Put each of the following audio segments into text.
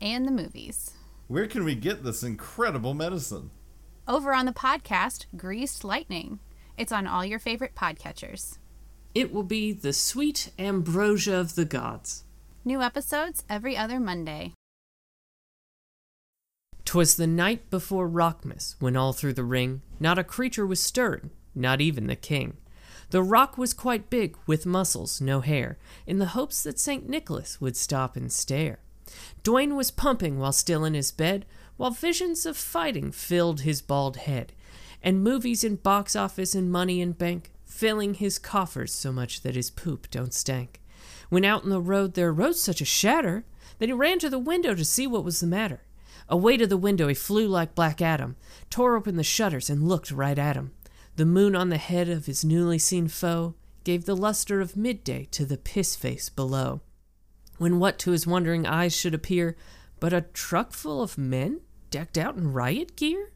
and the movies. Where can we get this incredible medicine? Over on the podcast, Greased Lightning. It's on all your favorite podcatchers. It will be the sweet ambrosia of the gods. New episodes every other Monday. 'Twas the night before Rockmas, when all through the ring not a creature was stirring, not even the king. The rock was quite big, with muscles, no hair, in the hopes that St. Nicholas would stop and stare. Dwayne was pumping while still in his bed, while visions of fighting filled his bald head, and movies and box office and money and bank, filling his coffers so much that his poop don't stank. When out in the road there arose such a shatter that he ran to the window to see what was the matter. Away to the window he flew like Black Adam, tore open the shutters and looked right at him. The moon on the head of his newly seen foe gave the luster of midday to the piss face below. When what to his wondering eyes should appear but a truck full of men decked out in riot gear?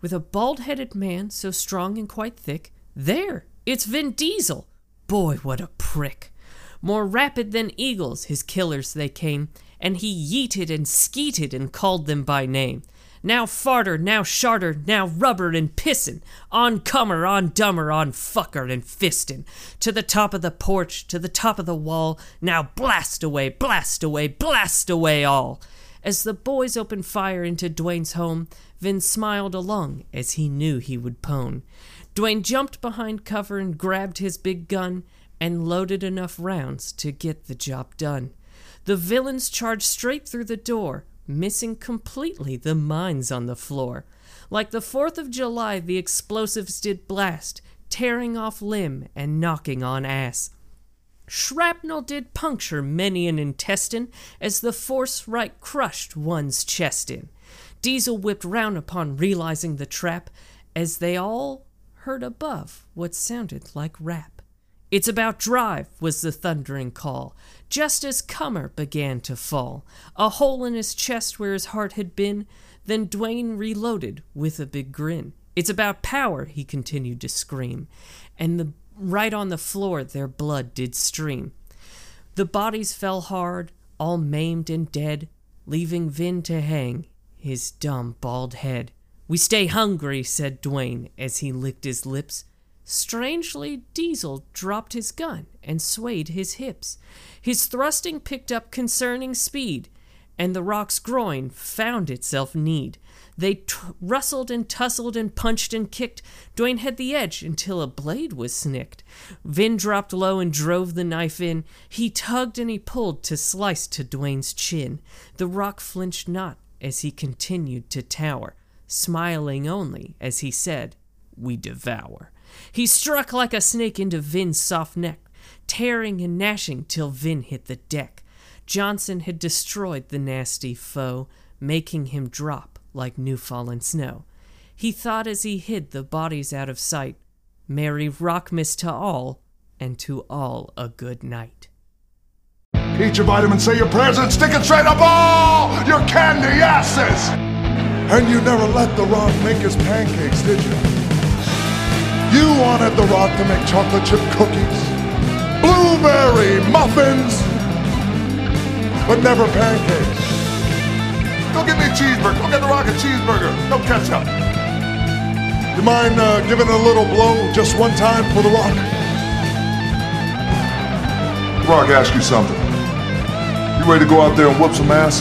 With a bald headed man so strong and quite thick. There! It's Vin Diesel! Boy, what a prick! More rapid than eagles, his killers they came, and he yeeted and skeeted and called them by name. Now farter, now sharter, now rubber and pissin', on comer, on dumber, on fucker and fistin', to the top of the porch, to the top of the wall, now blast away, blast away, blast away all. As the boys opened fire into Dwayne's home, Vin smiled along as he knew he would pone. Dwayne jumped behind cover and grabbed his big gun and loaded enough rounds to get the job done. The villains charged straight through the door, missing completely the mines on the floor. Like the 4th of July, the explosives did blast, tearing off limb and knocking on ass. Shrapnel did puncture many an intestine as the force right crushed one's chest in. Diesel whipped round upon realizing the trap as they all heard above what sounded like rap. It's about drive, was the thundering call, just as Cummer began to fall, a hole in his chest where his heart had been. Then Dwayne reloaded with a big grin. It's about power, he continued to scream, and the right on the floor their blood did stream. The bodies fell hard, all maimed and dead, leaving Vin to hang his dumb bald head. We stay hungry, said Dwayne as he licked his lips. Strangely, Diesel dropped his gun and swayed his hips. His thrusting picked up concerning speed, and the rock's groin found itself kneed. They t- rustled and tussled and punched and kicked. Dwayne had the edge until a blade was snicked. Vin dropped low and drove the knife in. He tugged and he pulled to slice to Dwayne's chin. The rock flinched not as he continued to tower, smiling only as he said, We devour. He struck like a snake into Vin's soft neck, tearing and gnashing till Vin hit the deck. Johnson had destroyed the nasty foe, making him drop like new fallen snow. He thought as he hid the bodies out of sight, Merry Rockmas to all, and to all a good night. Eat your vitamins, say your prayers, and stick it straight up all your candy asses! And you never let The Rock make his pancakes, did you? You wanted The Rock to make chocolate chip cookies, blueberry muffins, but never pancakes. Go get me a cheeseburger. Go get The Rock a cheeseburger. No ketchup. You mind uh, giving a little blow just one time for The Rock? Rock, ask you something. You ready to go out there and whoop some ass?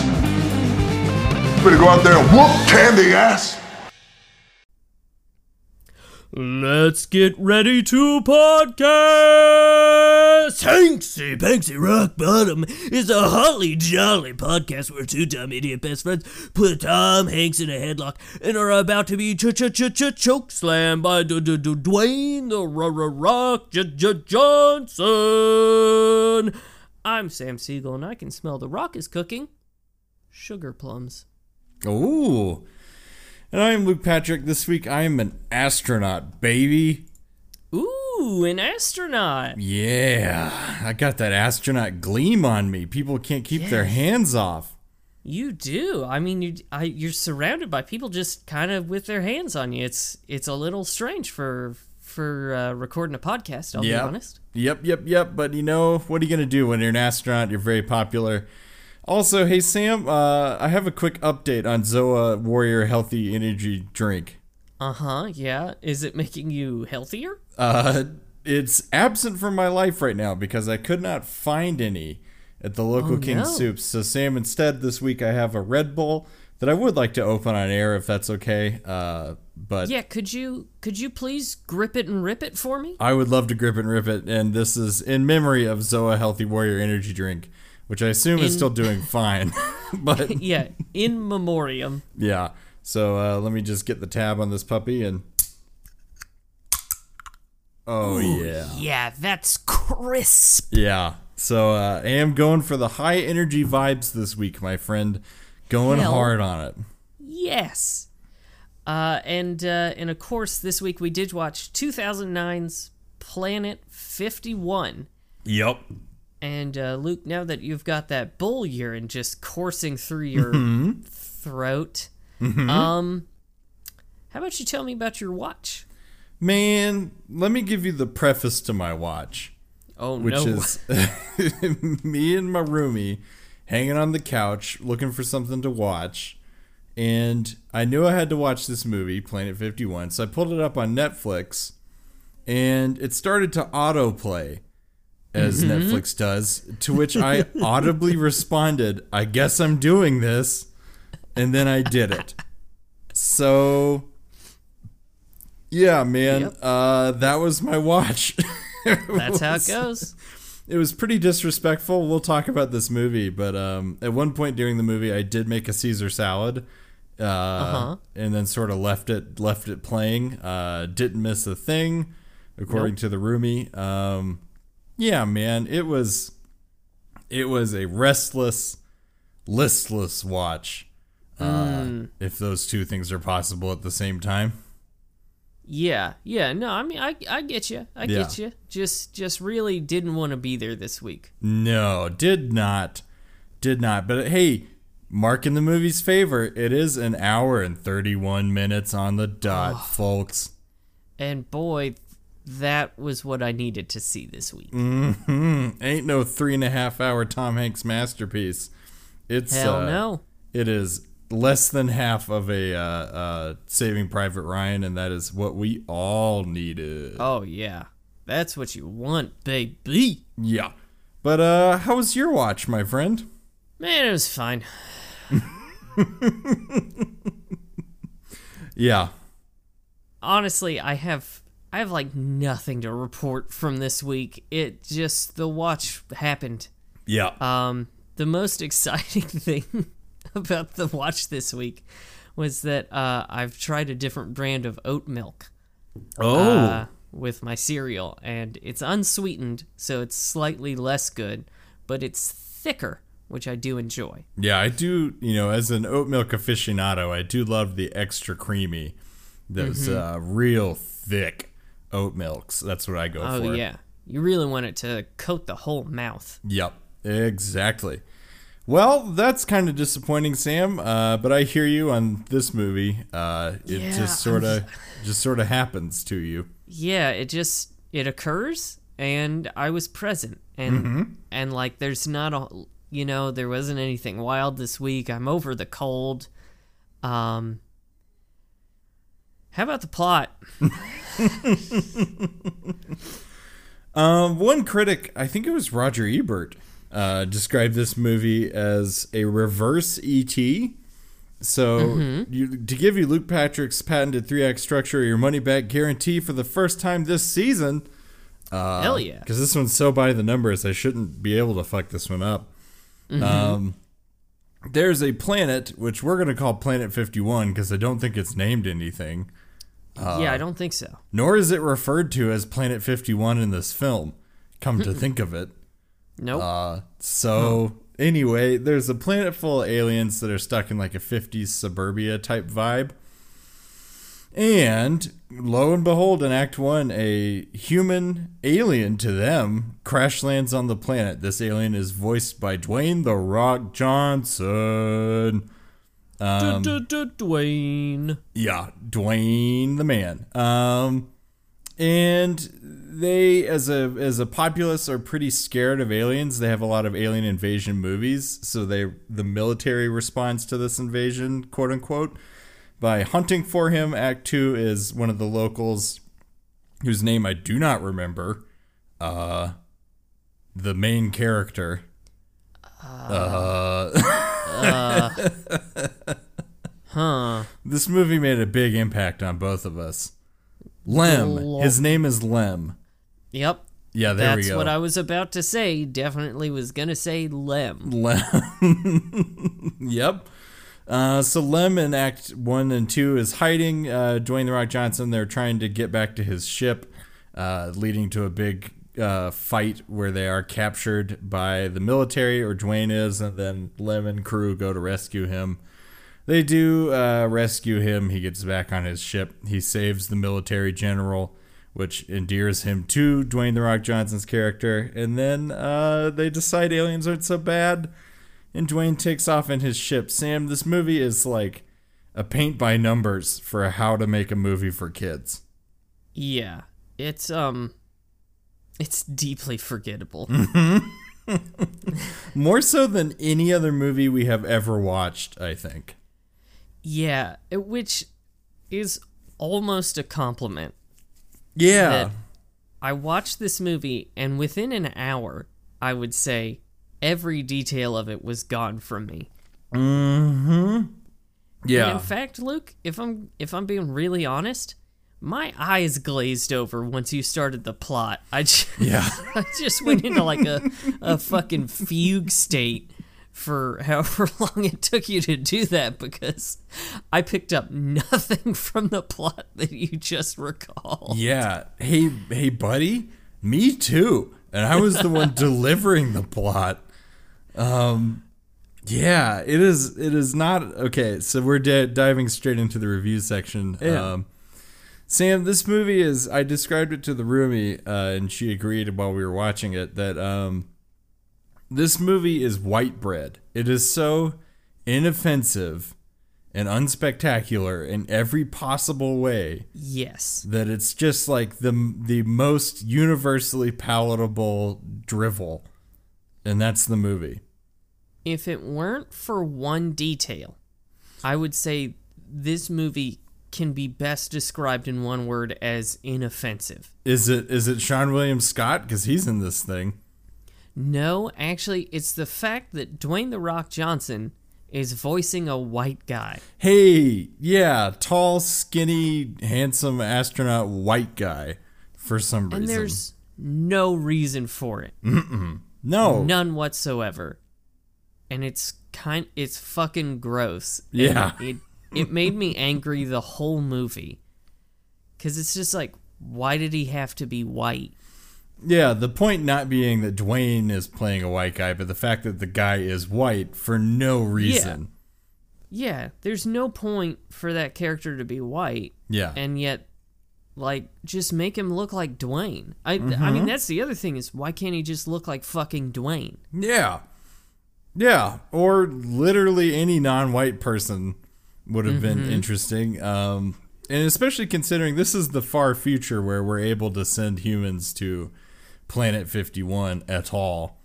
Ready to go out there and whoop candy ass? Let's get ready to podcast! Hanksy Panksy Rock Bottom is a holly jolly podcast where two dumb idiot best friends put Tom Hanks in a headlock and are about to be ch ch ch ch choke slammed by D- D- D- Dwayne the R- R- Rock J- J- Johnson. I'm Sam Siegel and I can smell the rock is cooking. sugar plums. Ooh. And I'm Luke Patrick. This week I am an astronaut, baby. Ooh, an astronaut. Yeah. I got that astronaut gleam on me. People can't keep their hands off. You do. I mean, you I, you're surrounded by people just kind of with their hands on you. It's it's a little strange for for uh, recording a podcast. I'll Yep. be honest. Yep, yep, yep. But you know, what are you going to do when you're an astronaut? You're very popular. Also, hey, Sam, uh, I have a quick update on Zoa Warrior Healthy Energy Drink. Uh huh. Yeah. Is it making you healthier? Uh, it's absent from my life right now because I could not find any at the local Oh, King no. Soopers. So, Sam, instead this week I have a Red Bull that I would like to open on air if that's okay. Uh, but Yeah. Could you could you please grip it and rip it for me? I would love to grip and rip it, and this is in memory of Zoa Healthy Warrior Energy Drink, which I assume is still doing fine. but yeah. In memoriam. yeah, so uh, let me just get the tab on this puppy and. Oh yeah, Yeah. That's crisp. yeah. So uh, I am going for the high energy vibes this week, my friend. Going Hell. hard on it. Yes. Uh, and uh, and of course, this week we did watch 2009's Planet 51. Yep. And uh, Luke, now that you've got that bull urine just coursing through your Mm-hmm. throat, um, how about you tell me about your watch? Man, let me give you the preface to my watch. Oh which no! is me and my roomie hanging on the couch looking for something to watch. And I knew I had to watch this movie, Planet 51, so I pulled it up on Netflix and it started to autoplay as Netflix does, to which I audibly responded, I guess I'm doing this. And then I did it. So, yeah, man, Yep. uh, that was my watch. That's how it goes. it was pretty disrespectful. We'll talk about this movie, but um, at one point during the movie, I did make a Caesar salad, uh, Uh-huh. and then sort of left it left it playing. Uh, didn't miss a thing, according to the roomie. Um, yeah, man, it was it was a restless, listless watch. Uh, Hmm. If those two things are possible at the same time. Yeah, yeah. No, I mean, I, I get you. I Yeah. get you. Just, just really didn't want to be there this week. No, did not. Did not. But hey, mark in the movie's favor, it is an hour and 31 minutes on the dot, folks. And boy, that was what I needed to see this week. Mm-hmm. ain't no three and a half hour Tom Hanks masterpiece. It's Hell uh, no. It is less than half of a uh, uh, Saving Private Ryan, and that is what we all needed. Oh yeah, that's what you want, baby. Yeah. But uh, how was your watch, my friend? Man, it was fine. Yeah. Honestly, I have I have like nothing to report from this week. It just the watch happened. Yeah. Um, the most exciting thing about the watch this week was that uh, I've tried a different brand of oat milk. oh. uh, with my cereal, and it's unsweetened, so it's slightly less good, but it's thicker, which I do enjoy. Yeah, I do. You know, as an oat milk aficionado, I do love the extra creamy, those Mm-hmm. uh, real thick oat milks. That's what I go Oh for. yeah, you really want it to coat the whole mouth. Yep. Exactly. Well, that's kind of disappointing, Sam. Uh, but I hear you on this movie. Uh, it Yeah, just sort of, just sort of happens to you. Yeah, it just it occurs, and I was present, and and like there's not a you know there wasn't anything wild this week. I'm over the cold. Um. How about the plot? Um, one critic, I think it was Roger Ebert, uh, described this movie as a reverse ET. So, Mm-hmm. you, to give you Luke Patrick's patented three act structure, your money back guarantee for the first time this season. Uh, Hell yeah. Because this one's so by the numbers, I shouldn't be able to fuck this one up. Mm-hmm. Um, there's a planet, which we're going to call Planet 51 because I don't think it's named anything. Yeah, I don't think so. Nor is it referred to as Planet 51 in this film. Come to think of it. Nope. Uh, so anyway, there's a planet full of aliens that are stuck in like a 50s suburbia type vibe. And lo and behold, in Act 1, a human alien to them crash lands on the planet. This alien is voiced by Dwayne The Rock Johnson. Um, Dwayne. yeah, Dwayne the man. Um, and they, as a as a populace, are pretty scared of aliens. They have a lot of alien invasion movies, so they the military responds to this invasion, quote unquote, by hunting for him. Act two is one of the locals, whose name I do not remember. Uh, the main character. Huh. This movie made a big impact on both of us. Lem. His name is Lem. Yep. Yeah, there That's we go. That's what I was about to say. Definitely was gonna say Lem. Lem. yep. Uh, so Lem in Act One and Two is hiding. Uh, Dwayne the Rock Johnson. They're trying to get back to his ship, uh, leading to a big uh, fight where they are captured by the military, or Dwayne is, and then Lem and crew go to rescue him. They do uh, rescue him. He gets back on his ship. He saves the military general, which endears him to Dwayne the Rock Johnson's character. And then uh, they decide aliens aren't so bad, and Dwayne takes off in his ship. Sam, this movie is like a paint by numbers for how to make a movie for kids. Yeah. It's um it's deeply forgettable. More so than any other movie we have ever watched, I think. Yeah, which is almost a compliment. Yeah. I watched this movie, and within an hour, I would say every detail of it was gone from me. Mm-hmm. And yeah. in fact, Luke, if I'm if I'm being really honest, my eyes glazed over once you started the plot. I just, Yeah. I just went into like a a fucking fugue state for however long it took you to do that because I picked up nothing from the plot that you just recalled. Yeah. Hey, hey, buddy. Me too. And I was the one delivering the plot. Um, yeah. It is. It is not okay. So we're di- diving straight into the review section. Yeah. Um, Sam, this movie is. I described it to the roomie, uh, and she agreed while we were watching it that um, this movie is white bread. It is so inoffensive and unspectacular in every possible way Yes. that it's just like the the most universally palatable drivel, and that's the movie. if it weren't for one detail, I would say this movie can be best described in one word as inoffensive. Is it is it Seann William Scott because he's in this thing? No, actually, it's the fact that Dwayne The Rock Johnson is voicing a white guy. Hey, yeah, tall, skinny, handsome astronaut white guy for some reason. And there's no reason for it. no, None whatsoever. And it's kind it's fucking gross. And Yeah. It it made me angry the whole movie. Cuz it's just like why did he have to be white? Yeah. The point not being that Dwayne is playing a white guy, but the fact that the guy is white for no reason. Yeah, yeah, there's no point for that character to be white. Yeah, and yet like just make him look like Dwayne. I I Mm-hmm. mean that's the other thing is why can't he just look like fucking Dwayne? Yeah. Yeah. Or literally any non white person would have been interesting. Um, and especially considering this is the far future where we're able to send humans to Planet 51 at all.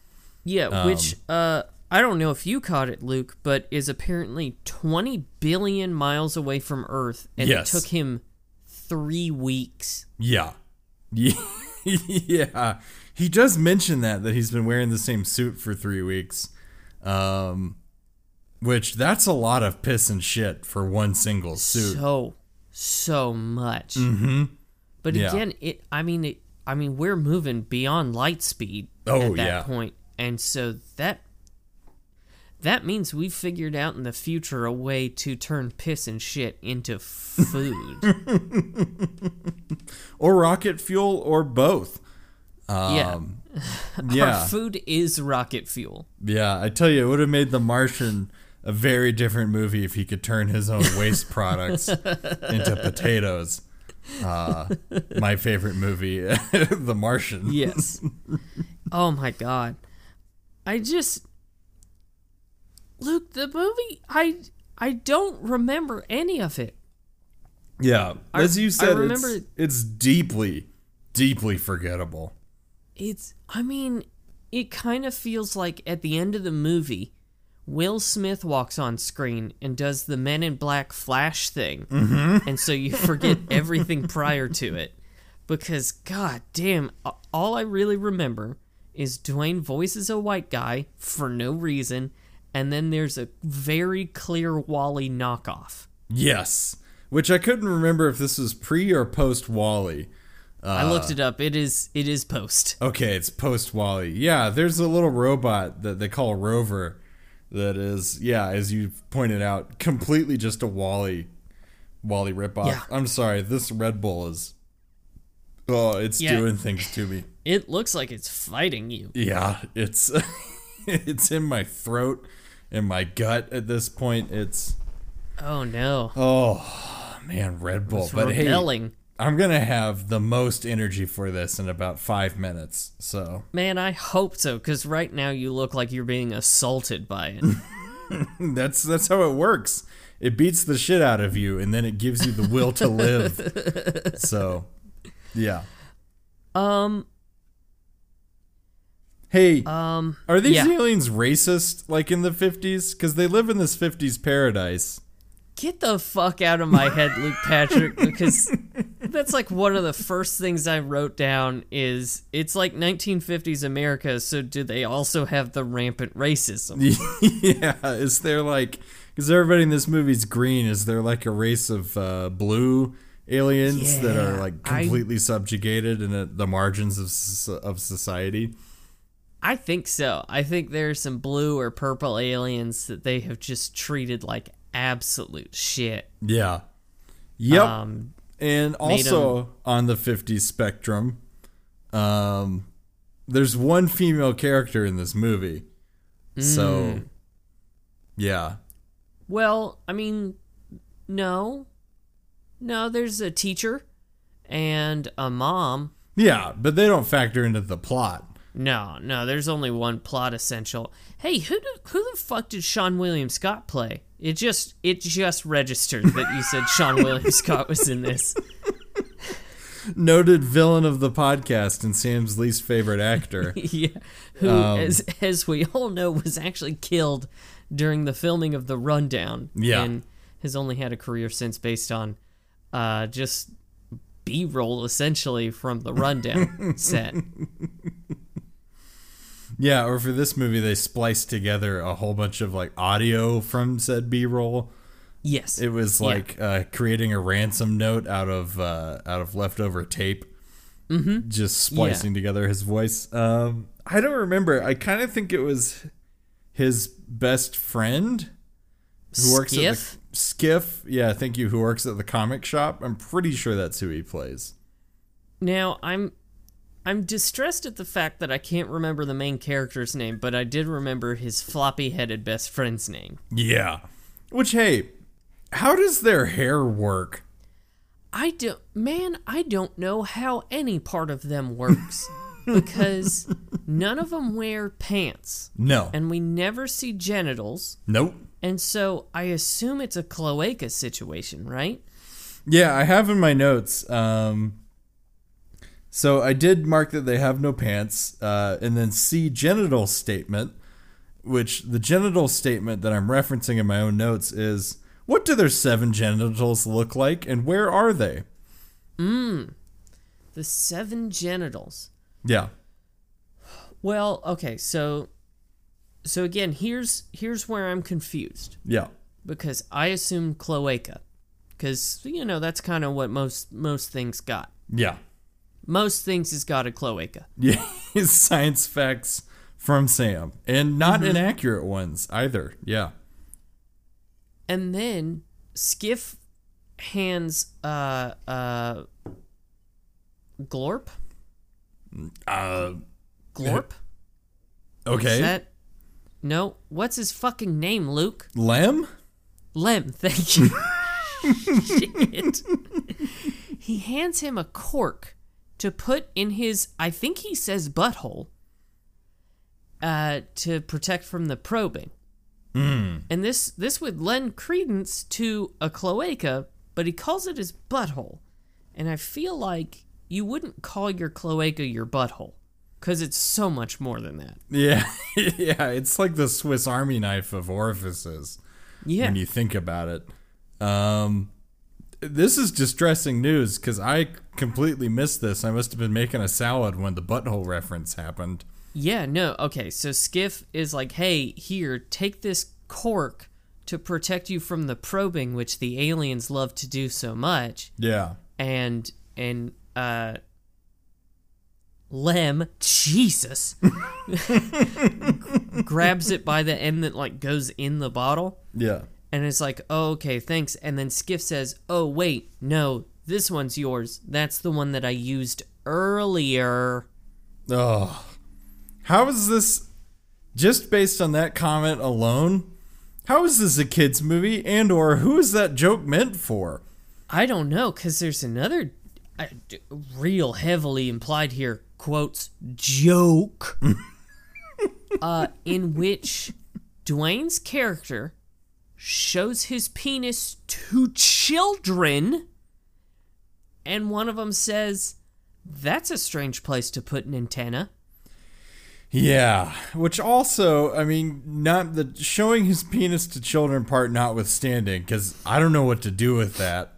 Yeah, which uh I don't know if you caught it, Luke, but is apparently 20 billion miles away from Earth, and Yes. it took him three weeks. Yeah. Yeah. He does mention that, that he's been wearing the same suit for three weeks. Um, which that's a lot of piss and shit for one single suit. So, so much. Mm-hmm. But Yeah. again, it. I mean, it. I mean, we're moving beyond light speed Oh, at that yeah. point, and so that that means we've figured out in the future a way to turn piss and shit into food. or rocket fuel or both. yeah, Um, Yeah. Our food is rocket fuel. Yeah, I tell you, it would have made The Martian a very different movie if he could turn his own waste products into potatoes. Uh, my favorite movie, The Martian. Yes. oh my god. I just Luke, the movie I I don't remember any of it. Yeah, I- as you said, remember- it's, it's deeply, deeply forgettable. It's I mean, it kind of feels like at the end of the movie, Will Smith walks on screen and does the Men in Black flash thing. Mm-hmm. And so you forget everything prior to it. Because god damn, all I really remember is Dwayne voices a white guy for no reason, and then there's a very clear WALL-E knockoff. Yes, which I couldn't remember if this was pre or post WALL-E. I looked it up. It is it is post. Okay, it's post WALL-E. Yeah, there's a little robot that they call Rover that is, yeah, as you pointed out, completely just a WALL-E WALL-E ripoff. Yeah. I'm sorry, this Red Bull is Oh, it's Yeah. doing things to me. It looks like it's fighting you. Yeah, it's it's in my throat in my gut at this point. It's Oh no. oh man, Red Bull. It's But hey, rebelling. I'm gonna have the most energy for this in about five minutes. So Man, I hope so, because right now you look like you're being assaulted by it. that's that's how it works. It beats the shit out of you, and then it gives you the will to live. so, yeah. um, Hey, um, are these yeah. aliens racist like in the 50s? Because they live in this 50s paradise. Get the fuck out of my head, Luke Patrick, because that's like one of the first things I wrote down is it's like 1950s America, so do they also have the rampant racism? yeah, is there like because everybody in this movie's green? Is there like a race of uh, blue aliens that are Yeah, like I- completely subjugated and at the margins of of society? I think so. I think there's some blue or purple aliens that they have just treated like absolute shit. Yeah. Yep. Um, and also on the 50s spectrum, um, there's one female character in this movie. Mm. So, yeah. Well, I mean, no. No, there's a teacher and a mom. Yeah, but they don't factor into the plot. No, no, there's only one plot essential. Hey, who do, who the fuck did Seann William Scott play? It just it just registered that you said Seann William Scott was in this. Noted villain of the podcast and Sam's least favorite actor. yeah, who Um, as as we all know was actually killed during the filming of The Rundown. Yeah. and has only had a career since based on uh just B-roll essentially from the Rundown set. Yeah, or for this movie, they spliced together a whole bunch of like audio from said B roll. Yes, It was Yeah. like uh, creating a ransom note out of uh, out of leftover tape. Mm-hmm. Just splicing together his voice. Um, I don't remember. I kind of think it was his best friend who works Skiff? at the Skiff. Yeah, thank you. Who works at the comic shop? I'm pretty sure that's who he plays. Now I'm I'm distressed at the fact that I can't remember the main character's name, but I did remember his floppy-headed best friend's name. Yeah. Which hey, how does their hair work? I don't man, I don't know how any part of them works because none of them wear pants No. and we never see genitals. nope. And so I assume it's a cloaca situation, right? Yeah, I have in my notes. Um, so I did mark that they have no pants, uh, and then C genital statement, which the genital statement that I'm referencing in my own notes is what do their seven genitals look like, and where are they? The seven genitals. Yeah, Well, okay, so so again, here's here's where I'm confused. yeah, because I assume cloaca, because you know that's kind of what most most things got. yeah, Most things has got a cloaca. yeah. His science facts from Sam, and not inaccurate ones either. Yeah, And then Skiff hands uh uh Glorp uh, Glorp? Okay. That no? What's his fucking name, Luke? Lem? Lem. Thank you. Shit. he hands him a cork to put in his. I think he says butthole. Uh, to protect from the probing. And this this would lend credence to a cloaca, but he calls it his butthole. And I feel like you wouldn't call your cloaca your butthole, because it's so much more than that. Yeah. yeah, it's like the Swiss Army knife of orifices Yeah. when you think about it. Um this is distressing news because I completely missed this. I must have been making a salad when the butthole reference happened. Yeah, no, okay. So Skiff is like, hey, here, take this cork to protect you from the probing, which the aliens love to do so much. Yeah. And, and, uh, Lem, Jesus, grabs it by the end that, like, goes in the bottle. Yeah. And it's like, oh, okay, thanks. And then Skiff says, oh, wait, no, this one's yours. That's the one that I used earlier. Oh. How is this just based on that comment alone? How is this a kids movie and or who is that joke meant for? I don't know, because there's another uh, d- real heavily implied here quotes joke uh, in which Dwayne's character shows his penis to children, and one of them says, That's a strange place to put an antenna. Yeah, which also, I mean, not the showing his penis to children part notwithstanding, because I don't know what to do with that.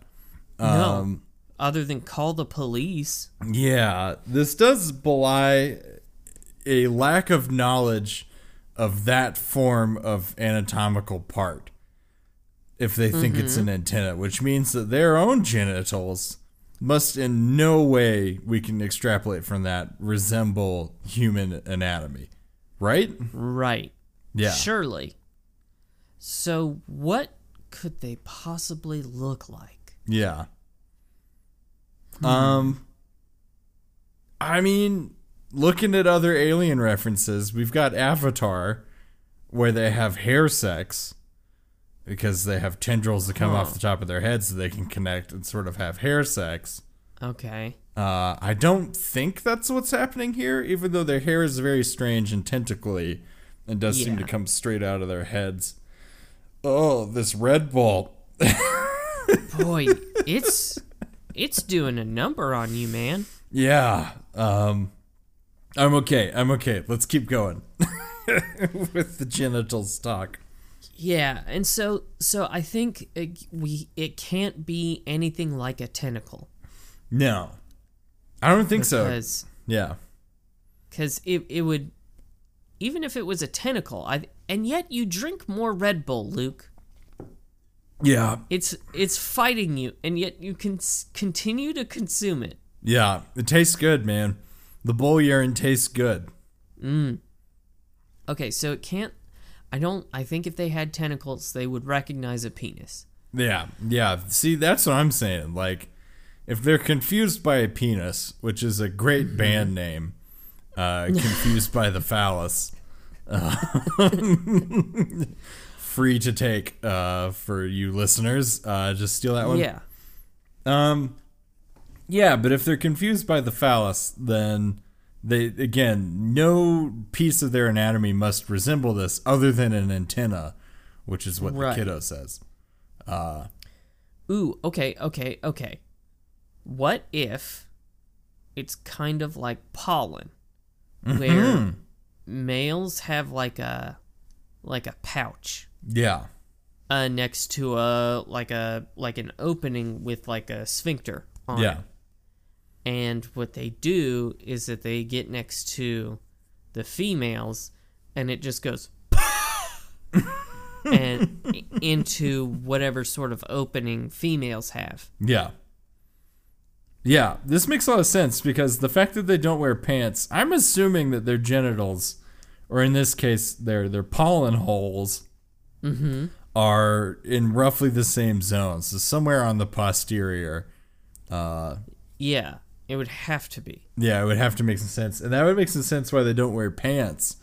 no. Um, other than call the police. Yeah, this does belie a lack of knowledge of that form of anatomical part. If they think it's an antenna, which means that their own genitals must in no way we can extrapolate from that resemble human anatomy. Right? Right. Yeah. Surely. So, what could they possibly look like? Yeah. Um I mean, looking at other alien references, we've got Avatar where they have hair sex because they have tendrils that come off the top of their heads so they can connect and sort of have hair sex. Okay. Uh, I don't think that's what's happening here, even though their hair is very strange and tentacly and does seem to come straight out of their heads. Oh, this Red Bull. Boy, it's it's doing a number on you, man. Yeah. Um I'm okay. I'm okay. Let's keep going. With the genitals talk. Yeah, and so so I think it, we it can't be anything like a tentacle No. I don't think so. Yeah. because it it would even if it was a tentacle. I and yet you drink more Red Bull, Luke. Yeah. It's it's fighting you, and yet you can continue to consume it. Yeah. It tastes good, man. The bull urine tastes good. Mm. Okay, so it can't. I don't. I think if they had tentacles, they would recognize a penis. Yeah. Yeah. See, that's what I'm saying. Like, if they're confused by a penis, which is a great band name, uh, confused by the phallus, uh, free to take uh, for you listeners. Uh, just steal that one. Yeah. Um, yeah, but if they're confused by the phallus, then they again, no piece of their anatomy must resemble this other than an antenna, which is what Right. the kiddo says. Uh, Ooh. Okay. Okay. Okay. What if it's kind of like pollen, where males have like a like a pouch Yeah, uh, next to a like a like an opening with like a sphincter on yeah, it. And what they do is that they get next to the females and it just goes and into whatever sort of opening females have. yeah, yeah. This makes a lot of sense because the fact that they don't wear pants, I'm assuming that their genitals, or in this case, their their pollen holes, are in roughly the same zone. So somewhere on the posterior. Uh, Yeah. It would have to be. Yeah, it would have to make some sense. And that would make some sense why they don't wear pants.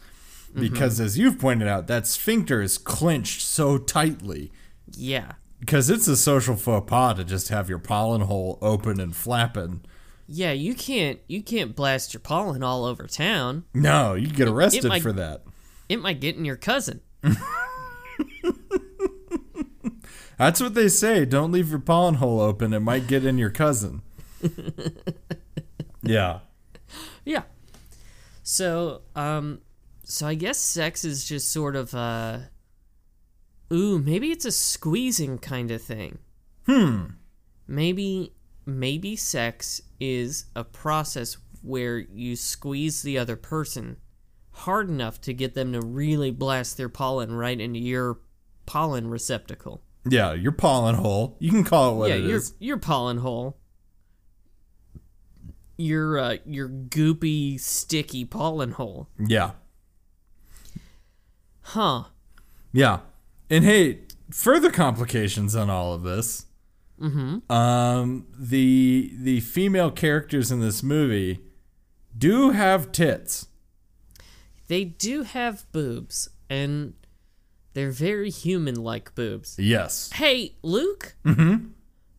Mm-hmm. Because as you've pointed out, that sphincter is clenched so tightly. Yeah. Because it's a social faux pas to just have your pollen hole open and flapping. Yeah, you can't you can't blast your pollen all over town. No, you get arrested might- for that. It might get in your cousin. That's what they say. Don't leave your pollen hole open. It might get in your cousin. yeah. Yeah. So, um, so I guess sex is just sort of uh, ooh, maybe it's a squeezing kind of thing. Hmm. Maybe, maybe sex is a process where you squeeze the other person hard enough to get them to really blast their pollen right into your pollen receptacle. Yeah, your pollen hole. You can call it what yeah, it your is. your pollen hole. Your uh, your goopy, sticky pollen hole. Yeah. Huh. Yeah. And hey, further complications on all of this. Mm-hmm. Um, the the female characters in this movie do have tits. They do have boobs, and they're very human-like boobs. Yes. Hey, Luke. Mm-hmm.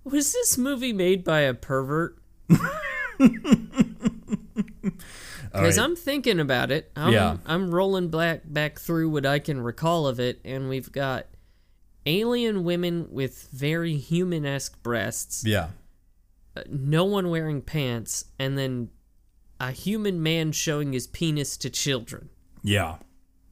Was this movie made by a pervert? Because right. I'm thinking about it. I'm, Yeah. I'm rolling back back through what I can recall of it, and we've got alien women with very human-esque breasts, Yeah. no one wearing pants, and then a human man showing his penis to children. Yeah.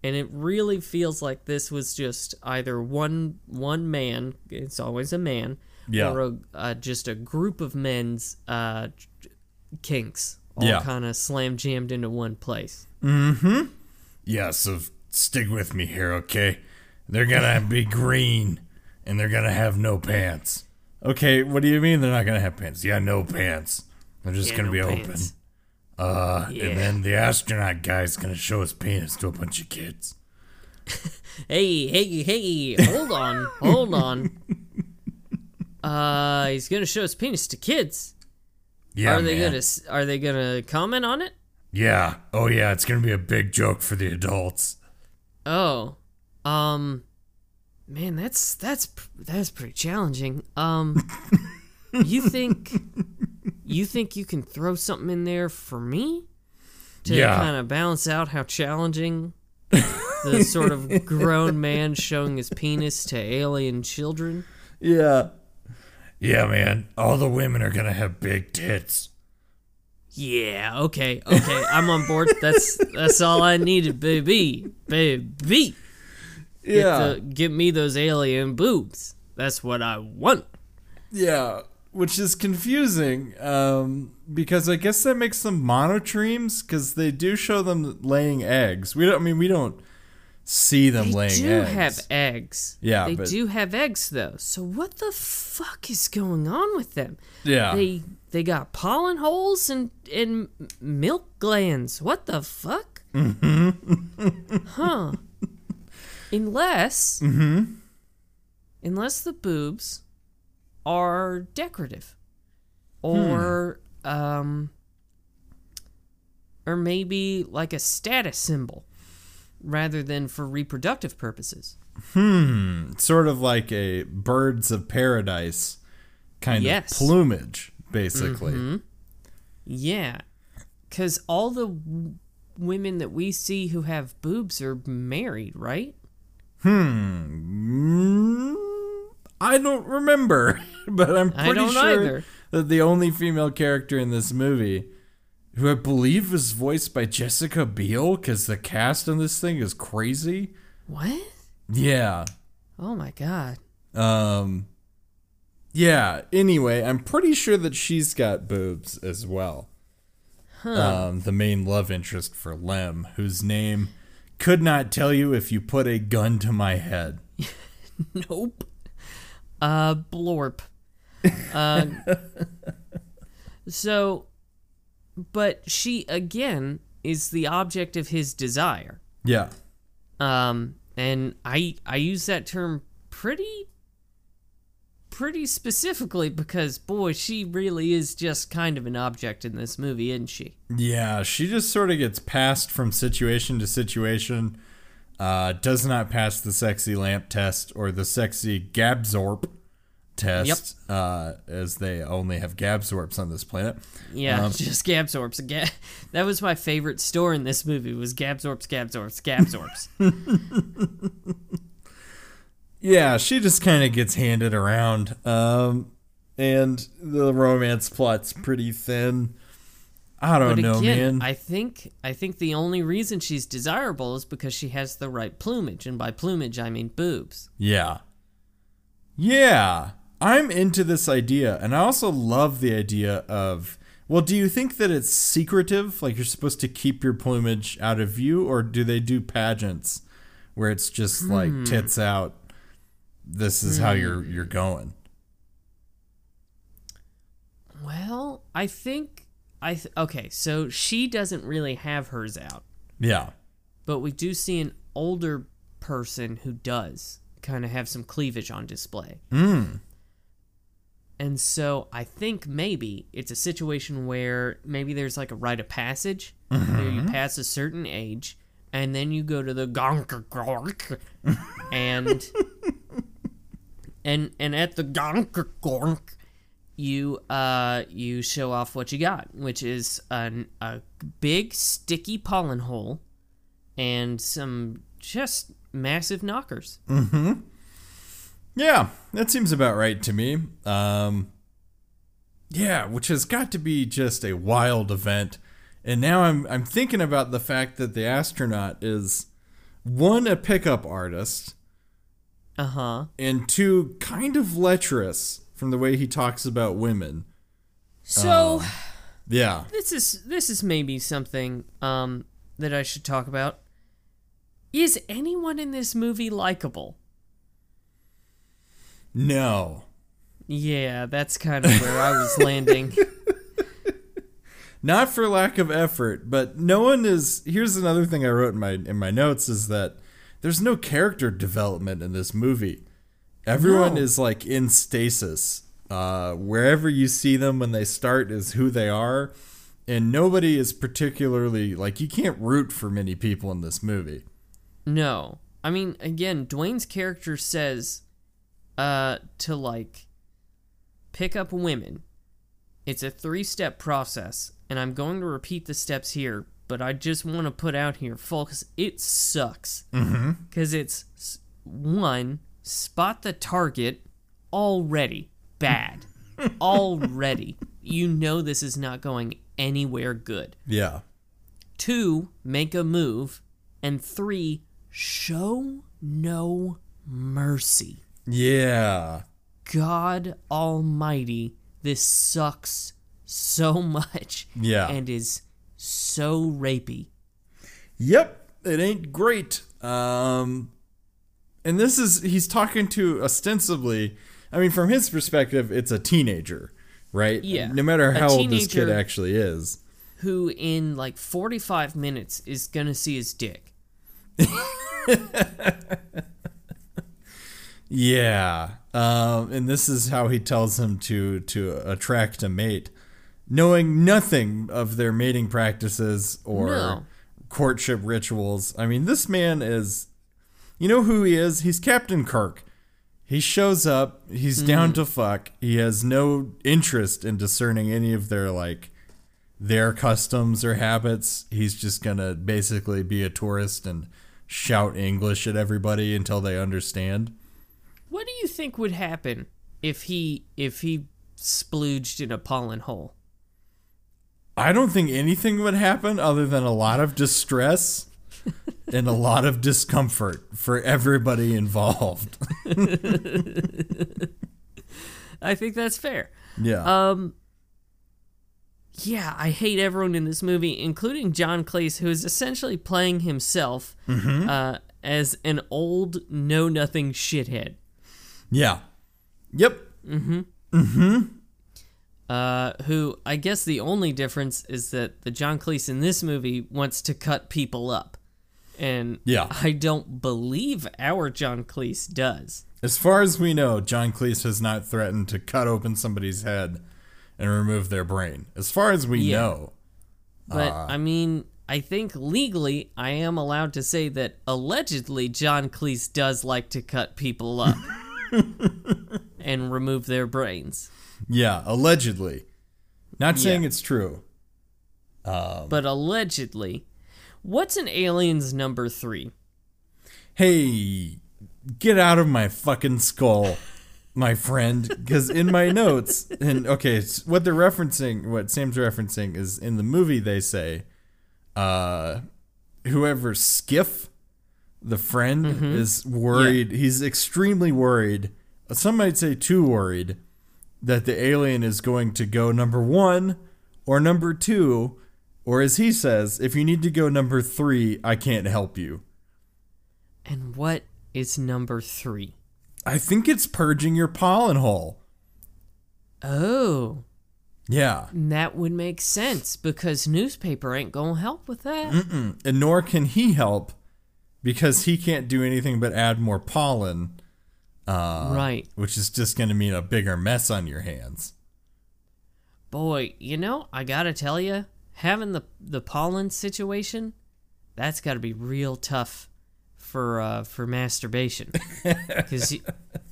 and it really feels like this was just either one one man it's always a man Yeah. or a, uh, just a group of men's uh, kinks all Yeah. kind of slam jammed into one place Mm-hmm. Yeah, so stick with me here, okay? They're gonna be green and they're gonna have no pants. Okay, what do you mean they're not gonna have pants? Yeah, no pants. They're just Yeah, gonna no be pants. open. Uh, Yeah. and then the astronaut guy's gonna show his penis to a bunch of kids. hey hey hey hold on hold on uh he's gonna show his penis to kids Yeah, are they man. gonna are they gonna comment on it Yeah. Oh yeah, it's gonna be a big joke for the adults. Oh, um, man, that's that's that's pretty challenging. Um, you think you think you can throw something in there for me to Yeah. kind of balance out how challenging the sort of grown man showing his penis to alien children? Yeah. Yeah, man. All the women are gonna have big tits. Yeah, okay, okay, I'm on board. That's that's all I needed, baby, baby. Get, the, get me those alien boobs. That's what I want. Yeah, which is confusing um, because I guess that makes them monotremes because they do show them laying eggs. We don't. I mean, we don't see them laying. They laying do eggs. have eggs. Yeah, they but- do have eggs though. So what the fuck is going on with them? yeah, They they got pollen holes and and milk glands. What the fuck? Mm-hmm. huh? Unless Mm-hmm. unless the boobs are decorative, or Hmm. um, or maybe like a status symbol rather than for reproductive purposes. Hmm. Sort of like a birds of paradise kind Yes. of plumage, basically. Mm-hmm. Yeah, because all the w- women that we see who have boobs are married, right? Mm, I don't remember, but I'm pretty sure either. that the only female character in this movie, who I believe was voiced by Jessica Biel, because the cast on this thing is crazy. What? Yeah. Oh my god. Um. Yeah. Anyway, I'm pretty sure that she's got boobs as well. Um, the main love interest for Lem, whose name could not tell you if you put a gun to my head. Nope. Uh, blorp. Uh, so, but she again is the object of his desire. Yeah. Um, and I I use that term pretty pretty specifically because, boy, she really is just kind of an object in this movie, isn't she? Yeah, she just sort of gets passed from situation to situation. Uh, does not pass the sexy lamp test or the sexy Gabsorp test, uh, as they only have Gabsorps on this planet. Yeah, Um, just Gabsorps. Ga- that was my favorite store in this movie was Gabsorps, Gabsorps, Gabsorps. Yeah, she just kind of gets handed around. Um, and the romance plot's pretty thin. I don't but know, again, man. I think I think the only reason she's desirable is because she has the right plumage, and by plumage I mean boobs. Yeah. Yeah. I'm into this idea. And I also love the idea of well, do you think that it's secretive? Like you're supposed to keep your plumage out of view? Or do they do pageants where it's just like tits out? This is how you're you're going. Well, I think I th- okay. So she doesn't really have hers out, Yeah. but we do see an older person who does kind of have some cleavage on display. Mm. And so I think maybe it's a situation where maybe there's like a rite of passage where you pass a certain age and then you go to the gonk and and and at the gonk you uh you show off what you got, which is an, a big sticky pollen hole and some just massive knockers. Yeah, that seems about right to me. Um, yeah, which has got to be just a wild event. And now I'm I'm thinking about the fact that the astronaut is one a pickup artist Uh huh. and two kind of lecherous from the way he talks about women. So. Yeah. this is this is maybe something um that I should talk about. Is anyone in this movie likable? No. Yeah, that's kind of where I was landing. Not for lack of effort, but no one is here's another thing I wrote in my in my notes is that there's no character development in this movie. Everyone No. is like in stasis. Uh, wherever you see them when they start is who they are, and nobody is particularly like you can't root for many people in this movie. No. I mean, again, Dwayne's character says uh to like pick up women. It's a three-step process, and I'm going to repeat the steps here, but I just want to put out here, folks, it sucks. Mhm. Cuz it's one, spot the target already bad. already. You know this is not going anywhere good. Yeah. Two, make a move. And three, show no mercy. Yeah. God Almighty, this sucks so much. Yeah. And is so rapey. Yep, it ain't great. Um, and this is he's talking to ostensibly. I mean, from his perspective, it's a teenager, right? Yeah, No matter how old this kid actually is. Who in like 45 minutes is gonna see his dick. Yeah. Um, and this is how he tells him to to attract a mate, knowing nothing of their mating practices or No. courtship rituals. I mean, this man is. You know who he is? He's Captain Kirk. He shows up. He's down to fuck. He has no interest in discerning any of their like their customs or habits. He's just gonna basically be a tourist and shout English at everybody until they understand. What do you think would happen if he if he splooged in a pollen hole? I don't think anything would happen other than a lot of distress and a lot of discomfort for everybody involved. I think that's fair. yeah. Um Yeah, I hate everyone in this movie, including John Cleese, who is essentially playing himself uh, as an old know nothing shithead. Yeah. Yep. Mm-hmm. Mm-hmm. Uh, who I guess the only difference is that the John Cleese in this movie wants to cut people up. And Yeah. I don't believe our John Cleese does. As far as we know, John Cleese has not threatened to cut open somebody's head and remove their brain. As far as we Yeah. know. But Ah. I mean, I think legally I am allowed to say that allegedly John Cleese does like to cut people up and remove their brains. Yeah, allegedly. Not saying Yeah. it's true. But allegedly, what's an alien's number three? Hey, get out of my fucking skull, my friend. Because in my notes, and okay, what they're referencing, what Sam's referencing is in the movie, they say, uh, whoever Skiff, the friend, mm-hmm. is worried. He's extremely worried. Some might say too worried that the alien is going to go number one or number two, or as he says, if you need to go number three, I can't help you. And what is number three? I think it's purging your pollen hole. Oh, Yeah. And that would make sense because newspaper ain't gonna help with that. Mm-mm. And nor can he help because he can't do anything but add more pollen, right. which is just going to mean a bigger mess on your hands. Boy, you know, I gotta tell you, having the the pollen situation, that's got to be real tough for uh, for masturbation, because you,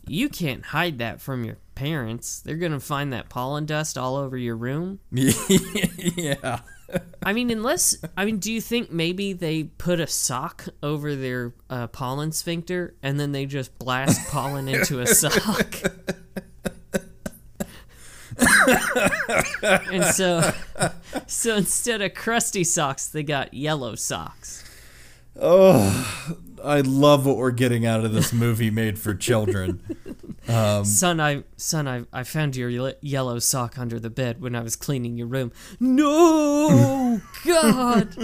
you can't hide that from your parents. They're gonna find that pollen dust all over your room. yeah. I mean, unless I mean, do you think maybe they put a sock over their uh, pollen sphincter and then they just blast pollen into a sock? and so, so instead of crusty socks, they got yellow socks. Oh, I love what we're getting out of this movie made for children. Son, I son, I I found your ye- yellow sock under the bed when I was cleaning your room. No, God.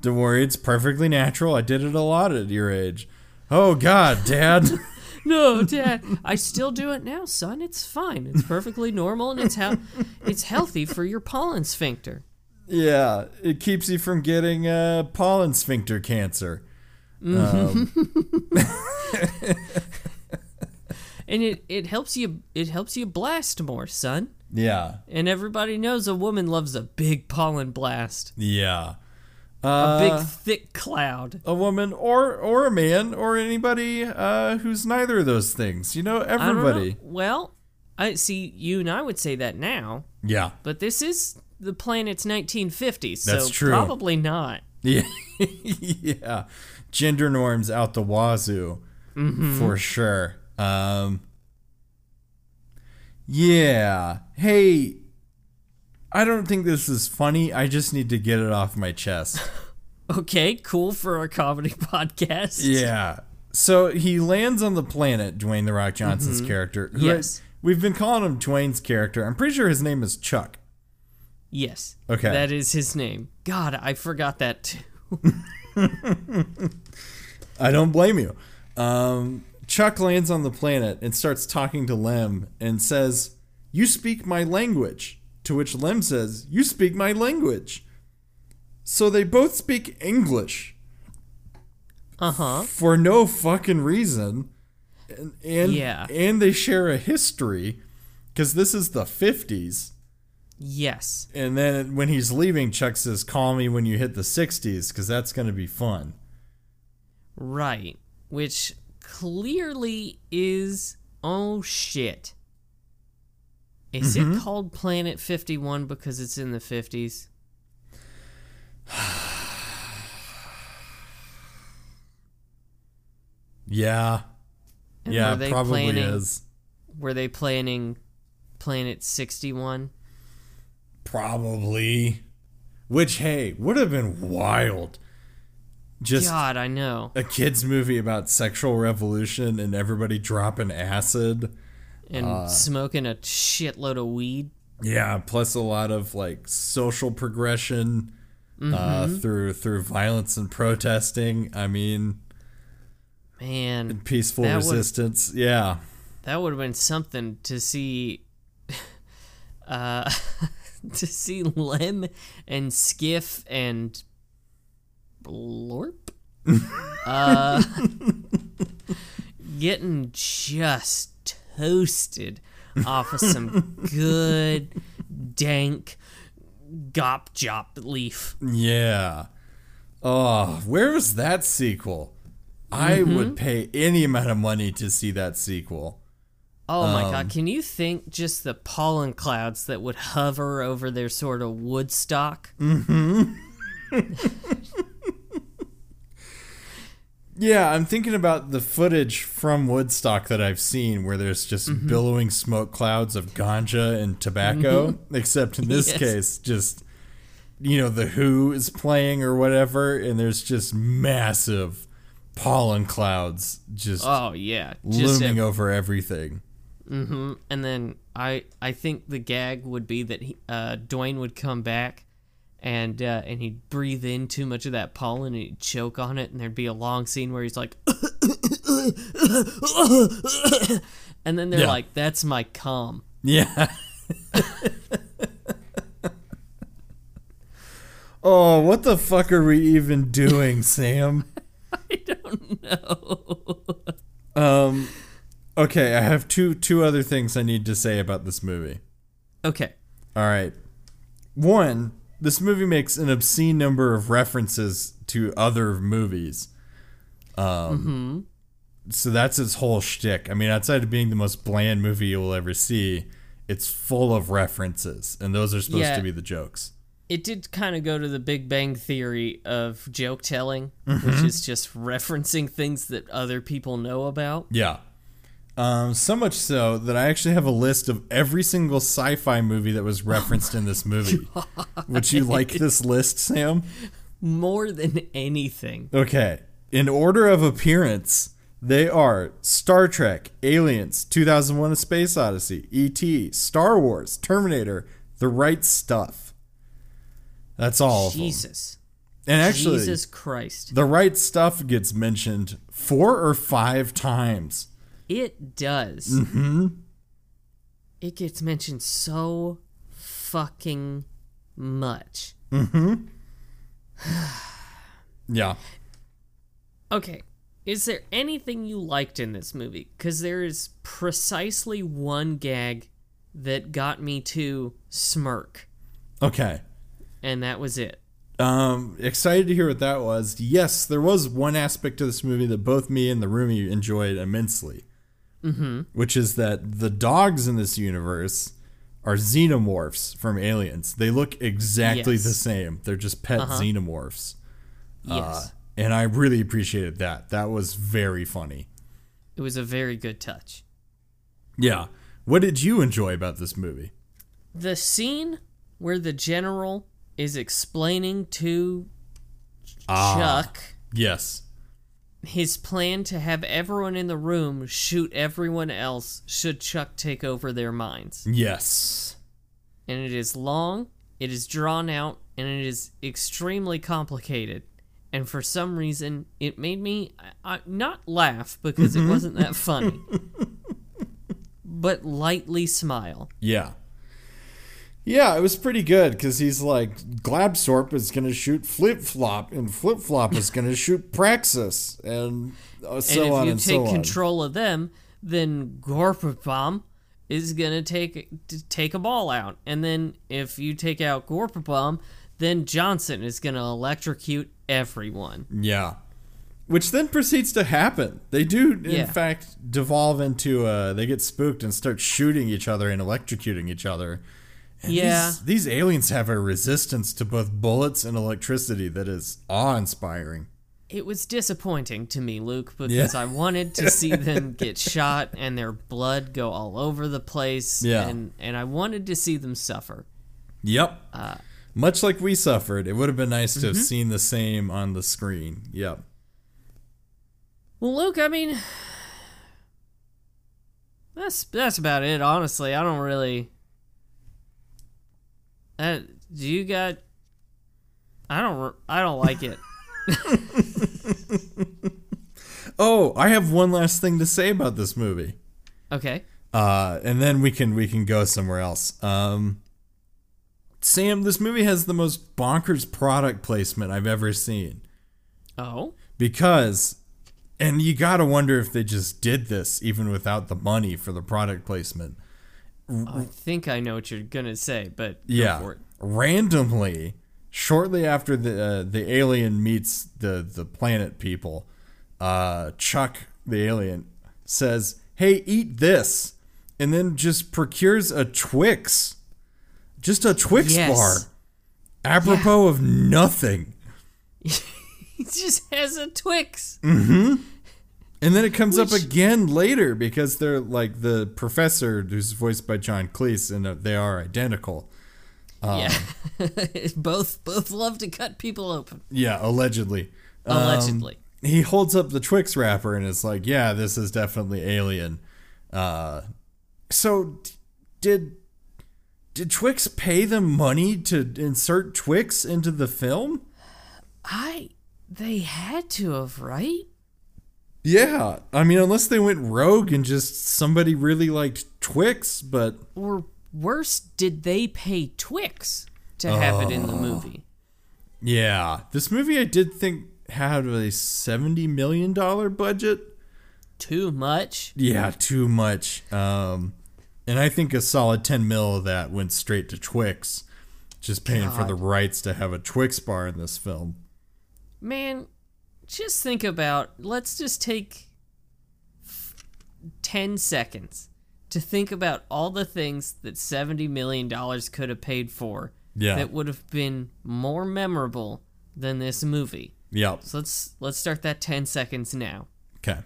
Don't worry, it's perfectly natural. I did it a lot at your age. Oh, God, Dad. No, Dad. I still do it now, son. It's fine. It's perfectly normal, and it's how it's healthy for your pollen sphincter. yeah, it keeps you from getting uh, pollen sphincter cancer. Um, And it, it helps you it helps you blast more, son. yeah, And everybody knows a woman loves a big pollen blast, yeah. a Uh, big thick cloud. a woman or or a man or anybody uh, who's neither of those things. You know, I don't know. everybody. Well, I see you and I would say that now, Yeah, but this is the planet's 1950s, so That's true. probably not. yeah, yeah. Gender norms out the wazoo for sure. Um, yeah. Hey, I don't think this is funny. I just need to get it off my chest. Okay, cool for a comedy podcast. Yeah. So he lands on the planet, Dwayne the Rock Johnson's character. who I- Yes. we've been calling him Dwayne's character. I'm pretty sure his name is Chuck. Yes. Okay. That is his name. God, I forgot that too. I don't blame you. Um, Chuck lands on the planet and starts talking to Lem and says, You speak my language. To which Lem says, You speak my language. So they both speak English Uh huh. for no fucking reason. And, and, Yeah. and they share a history because this is the 50s. Yes. And then when he's leaving, Chuck says, Call me when you hit the 60s because that's going to be fun. Right. Which clearly is. Oh shit. Is Mm-hmm. it called Planet 51 because it's in the 50s? Yeah. And yeah, probably planning- is. Were they planning Planet 61? Probably. Which, hey, would have been wild. Just God, I know. a kid's movie about sexual revolution and everybody dropping acid. And Uh. smoking a shitload of weed. Yeah, plus a lot of like social progression uh, through through violence and protesting. I mean, Man, peaceful That would- resistance. Yeah. that would have been something to see. Uh, to see Lem and Skiff and Blorp uh, getting just toasted off of some good dank gop jop leaf. Yeah. Oh, where was that sequel? I would pay any amount of money to see that sequel. Oh my Um, god, can you think just the pollen clouds that would hover over their sort of Woodstock? Yeah, I'm thinking about the footage from Woodstock that I've seen where there's just Mm-hmm. billowing smoke clouds of ganja and tobacco, except in this Yes. case, just, you know, The Who is playing or whatever, and there's just massive pollen clouds just Oh yeah, just looming ev- over everything. and then I I think the gag would be that he, uh, Dwayne would come back and uh, and he'd breathe in too much of that pollen and he'd choke on it and there'd be a long scene where he's like and then they're Yeah. like that's my calm Yeah. oh, what the fuck are we even doing, Sam? I don't know Um okay, I have two two other things I need to say about this movie. okay All right. One, this movie makes an obscene number of references to other movies. Um, So that's its whole shtick. I mean, outside of being the most bland movie you will ever see, it's full of references, and those are supposed Yeah. to be the jokes. it did kind of go to the Big Bang Theory of joke telling, Mm-hmm. which is just referencing things that other people know about. Yeah. Um, so much so that I actually have a list of every single sci-fi movie that was referenced in this movie. Would you like this list, Sam? More than anything. Okay. In order of appearance, they are Star Trek, Aliens, 2001: A Space Odyssey, E.T., Star Wars, Terminator, The Right Stuff. That's all. Jesus. And actually, Jesus Christ. The Right Stuff gets mentioned four or five times. It does. Mm-hmm. It gets mentioned so fucking much. Yeah. Okay. Is there anything you liked in this movie? Because there is precisely one gag that got me to smirk, Okay. and that was it. Um, excited to hear what that was. Yes, there was one aspect of this movie that both me and the roomie enjoyed immensely, mm-hmm. which is that the dogs in this universe are xenomorphs from Aliens. They look exactly Yes. the same. They're just pet uh-huh. xenomorphs, uh, Yes. and I really appreciated that. That was very funny. it was a very good touch. Yeah. What did you enjoy about this movie? The scene where the general is explaining to ah, Chuck Yes. His plan to have everyone in the room shoot everyone else should Chuck take over their minds. Yes. And it is long, it is drawn out, and it is extremely complicated. And for some reason, it made me not laugh because it mm-hmm. wasn't that funny, but lightly smile. Yeah. Yeah, it was pretty good because he's like, Glabsorp is going to shoot Flip Flop, and Flip Flop is going to shoot Praxis, and uh, so and if on you and take so on. control of them, then Gorpabomb is gonna take t- take a ball out, and then if you take out Gorpabomb, then Johnson is gonna electrocute everyone. Yeah. Which then proceeds to happen. They do, in Yeah. fact, devolve into, uh, they get spooked and start shooting each other and electrocuting each other. And Yeah. These, these aliens have a resistance to both bullets and electricity that is awe inspiring. It was disappointing to me, Luke, because Yeah. I wanted to see them get shot and their blood go all over the place, Yeah. and and I wanted to see them suffer. Yep. Uh, Much like we suffered, it would have been nice to Mm-hmm. have seen the same on the screen. Yep. Well, Luke, I mean, that's that's about it. Honestly, I don't really. Uh, do you got? I don't. I don't like it. Oh, I have one last thing to say about this movie. Okay. Uh, and then we can we can go somewhere else. Um, Sam, this movie has the most bonkers product placement I've ever seen Oh. because And you gotta wonder if they just did this even without the money for the product placement. I think I know what you're gonna say, but go Yeah, for it. randomly, shortly after the uh, the alien meets the the planet people, uh, Chuck the alien says, "Hey, eat this," and then just procures a Twix, just a Twix Yes. bar, apropos of nothing. He just has a Twix. And then it comes up again later because they're like the professor, who's voiced by John Cleese, and uh, they are identical. yeah, both both love to cut people open. Yeah, allegedly. Um, Allegedly. he holds up the Twix wrapper and it's like, "Yeah, this is definitely alien." Uh, so d- did did Twix pay them money to insert Twix into the film? I they had to have, right? Yeah, I mean, unless they went rogue and just somebody really liked Twix, but Or worse, did they pay Twix to have it in the movie? yeah, this movie I did think had a seventy million dollar budget. Too much. Yeah, too much. Um, and I think a solid 10 mil of that went straight to Twix, just paying for the rights to have a Twix bar in this film. Man, just think about let's just take f- 10 seconds to think about all the things that 70 million dollars could have paid for Yeah. that would have been more memorable than this movie. Yep. So let's let's start that 10 seconds now. Okay.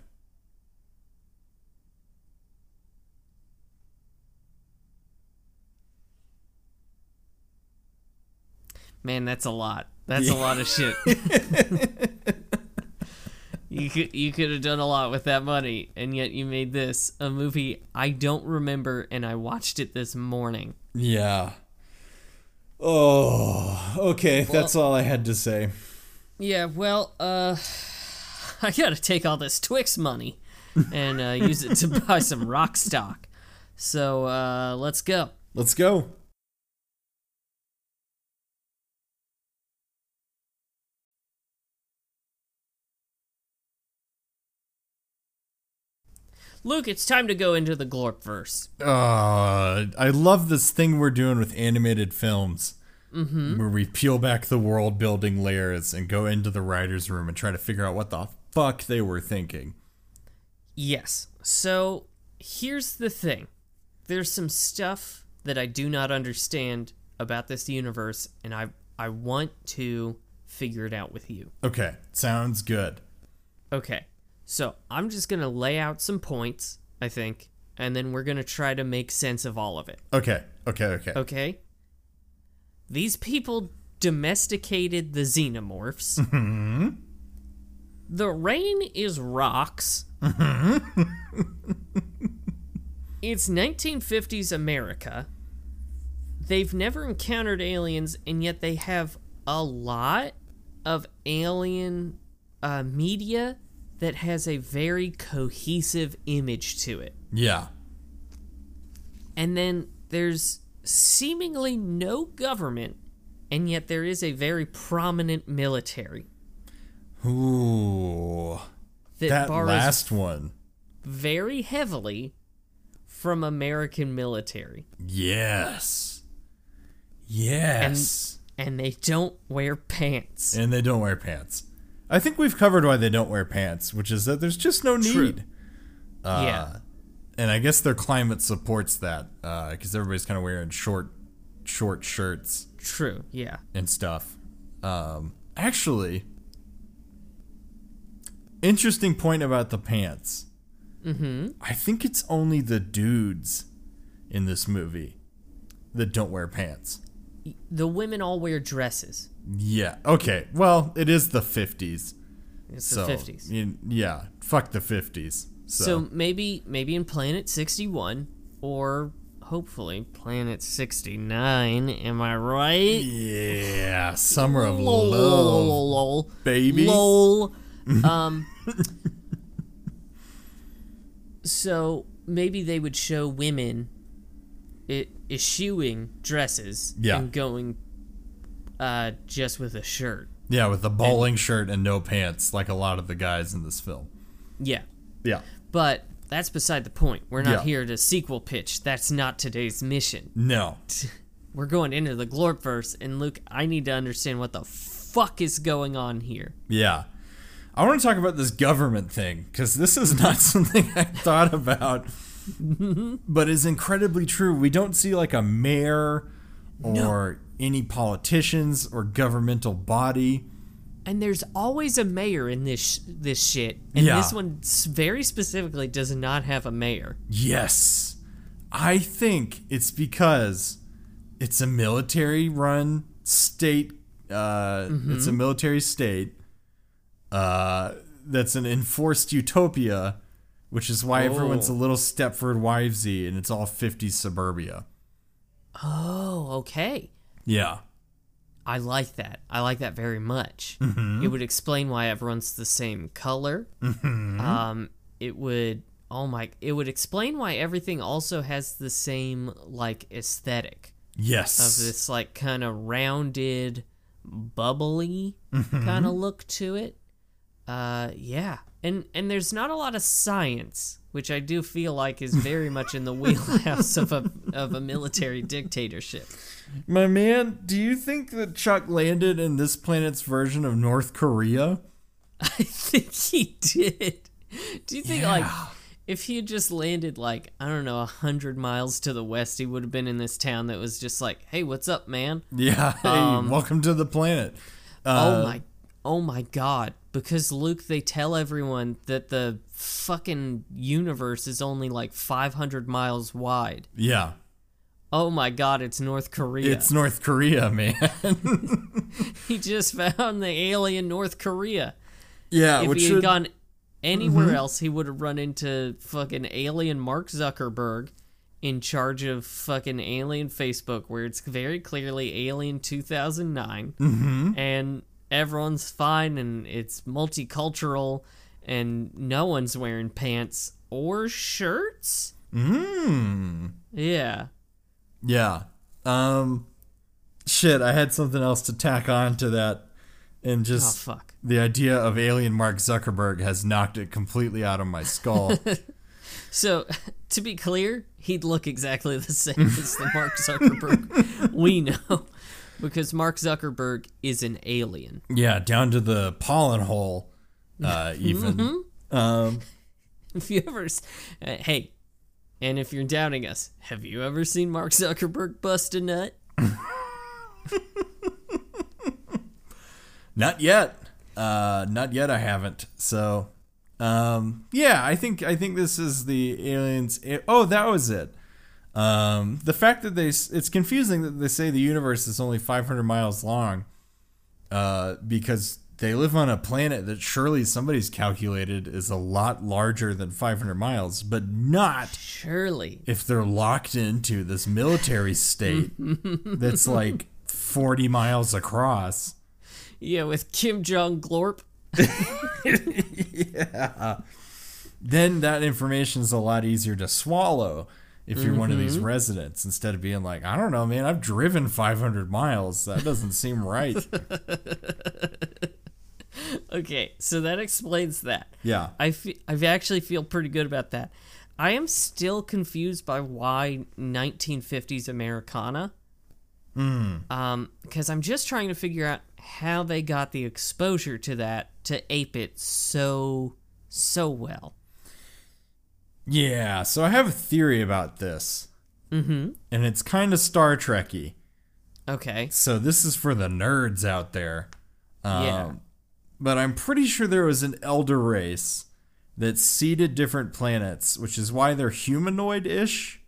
Man, that's a lot. That's a lot of shit. you could you could have done a lot with that money, and yet you made this a movie I don't remember, and I watched it this morning. Yeah. Oh, okay. That's all I had to say. Yeah, well, uh, I gotta take all this Twix money and uh, use it to buy some rock stock. So uh, let's go. Let's go. Luke, it's time to go into the Glorpverse. Uh, I love this thing we're doing with animated films. Mm-hmm. Where we peel back the world building layers and go into the writer's room and try to figure out what the fuck they were thinking. Yes. So here's the thing there's some stuff that I do not understand about this universe, and I, I want to figure it out with you. Okay, sounds good. Okay. So I'm just going to lay out some points, I think, and then we're going to try to make sense of all of it. Okay, okay, okay. Okay? These people domesticated the xenomorphs. The rain is rocks. it's 1950s America. They've never encountered aliens, and yet they have a lot of alien uh, media that has a very cohesive image to it. Yeah. And then there's seemingly no government, and yet there is a very prominent military Ooh. that, That last one. very heavily from American military. Yes. Yes. And they don't wear pants. And, they don't wear pants. I think we've covered why they don't wear pants, which is that there's just no need. Uh, yeah. And I guess their climate supports that because everybody's kind of wearing short, short shirts True. Yeah. and stuff. Um, actually, interesting point about the pants. Mm-hmm. I think it's only the dudes in this movie that don't wear pants. The women all wear dresses. Yeah. Okay. Well, it is the 50s. It's so, the 50s. you- yeah. Fuck the 50s. So, So maybe maybe in Planet 61 or hopefully Planet 69, am I right? yeah. Summer of Lol, love, lol, lol, lol. baby. Lol. Um. so maybe they would show women i- eschewing dresses Yeah. and going uh, just with a shirt. Yeah, with the bowling shirt and no pants, like a lot of the guys in this film. Yeah. Yeah. But that's beside the point. We're not Yeah. here to sequel pitch. That's not today's mission. No. We're going into the Glorpverse, and Luke, I need to understand what the fuck is going on here. Yeah. I want to talk about this government thing because this is not something I thought about, but is incredibly true. We don't see like a mayor or any politicians or governmental body. And there's always a mayor in this sh- this shit, and Yeah. this one very specifically does not have a mayor. Yes. I think it's because it's a military run state. Uh, It's a military state uh, that's an enforced utopia, which is why everyone's a Oh. little Stepford Wivesy and it's all 50s suburbia. Oh, okay. Yeah. I like that. I like that very much. Mm-hmm. It would explain why everyone's the same color. Mm-hmm. Um, it would. Oh my! It would explain why everything also has the same like aesthetic Yes. of this like kind of rounded, bubbly Mm-hmm. kind of look to it. Uh, yeah, and and there's not a lot of science, which I do feel like is very much in the wheelhouse of a of a military dictatorship. My man, do you think that Chuck landed in this planet's version of North Korea? I think he did. Do you think like if he had just landed like I don't know a hundred miles to the west, he would have been in this town that was just like, "Hey, what's up, man? Yeah. Hey, um, welcome to the planet. oh uh, my, oh my God!" Because Luke, they tell everyone that the fucking universe is only like five hundred miles wide. Yeah. Oh my God, it's North Korea. It's North Korea, man. he just found the alien North Korea. yeah, if which he had should, gone anywhere Mm-hmm. else, he would have run into fucking alien Mark Zuckerberg in charge of fucking alien Facebook, where it's very clearly alien 2009, Mm-hmm. and everyone's fine and it's multicultural, and no one's wearing pants or shirts. Mm. Yeah. Yeah. Um shit, I had something else to tack on to that and Oh just fuck. the idea of alien Mark Zuckerberg has knocked it completely out of my skull. So, to be clear, he'd look exactly the same as the Mark Zuckerberg we know, because Mark Zuckerberg is an alien. yeah, down to the pollen hole uh even. Um If you ever, uh, hey, and if you're doubting us, have you ever seen Mark Zuckerberg bust a nut? Not yet. Uh, not yet. I haven't. So, um, yeah, I think I think this is the aliens. Oh, that was it. Um, the fact that they it's confusing that they say the universe is only 500 miles long, uh, because they live on a planet that surely somebody's calculated is a lot larger than 500 miles, but not Surely. if they're locked into this military state that's like 40 miles across. Yeah, with Kim Jong Glorp. Yeah. Then that information is a lot easier to swallow if you're one of these residents instead of being like, I don't know, man, I've driven 500 miles. That doesn't seem right. Okay, so that explains that. Yeah. I fe- I actually feel pretty good about that. I am still confused by why 1950s Americana. Um, because I'm just trying to figure out how they got the exposure to that to ape it so so well. Yeah. So I have a theory about this. Mm-hmm. And it's kind of Star Trekky. Okay. So this is for the nerds out there. Um, Yeah. But I'm pretty sure there was an elder race that seeded different planets, which is why they're humanoid ish.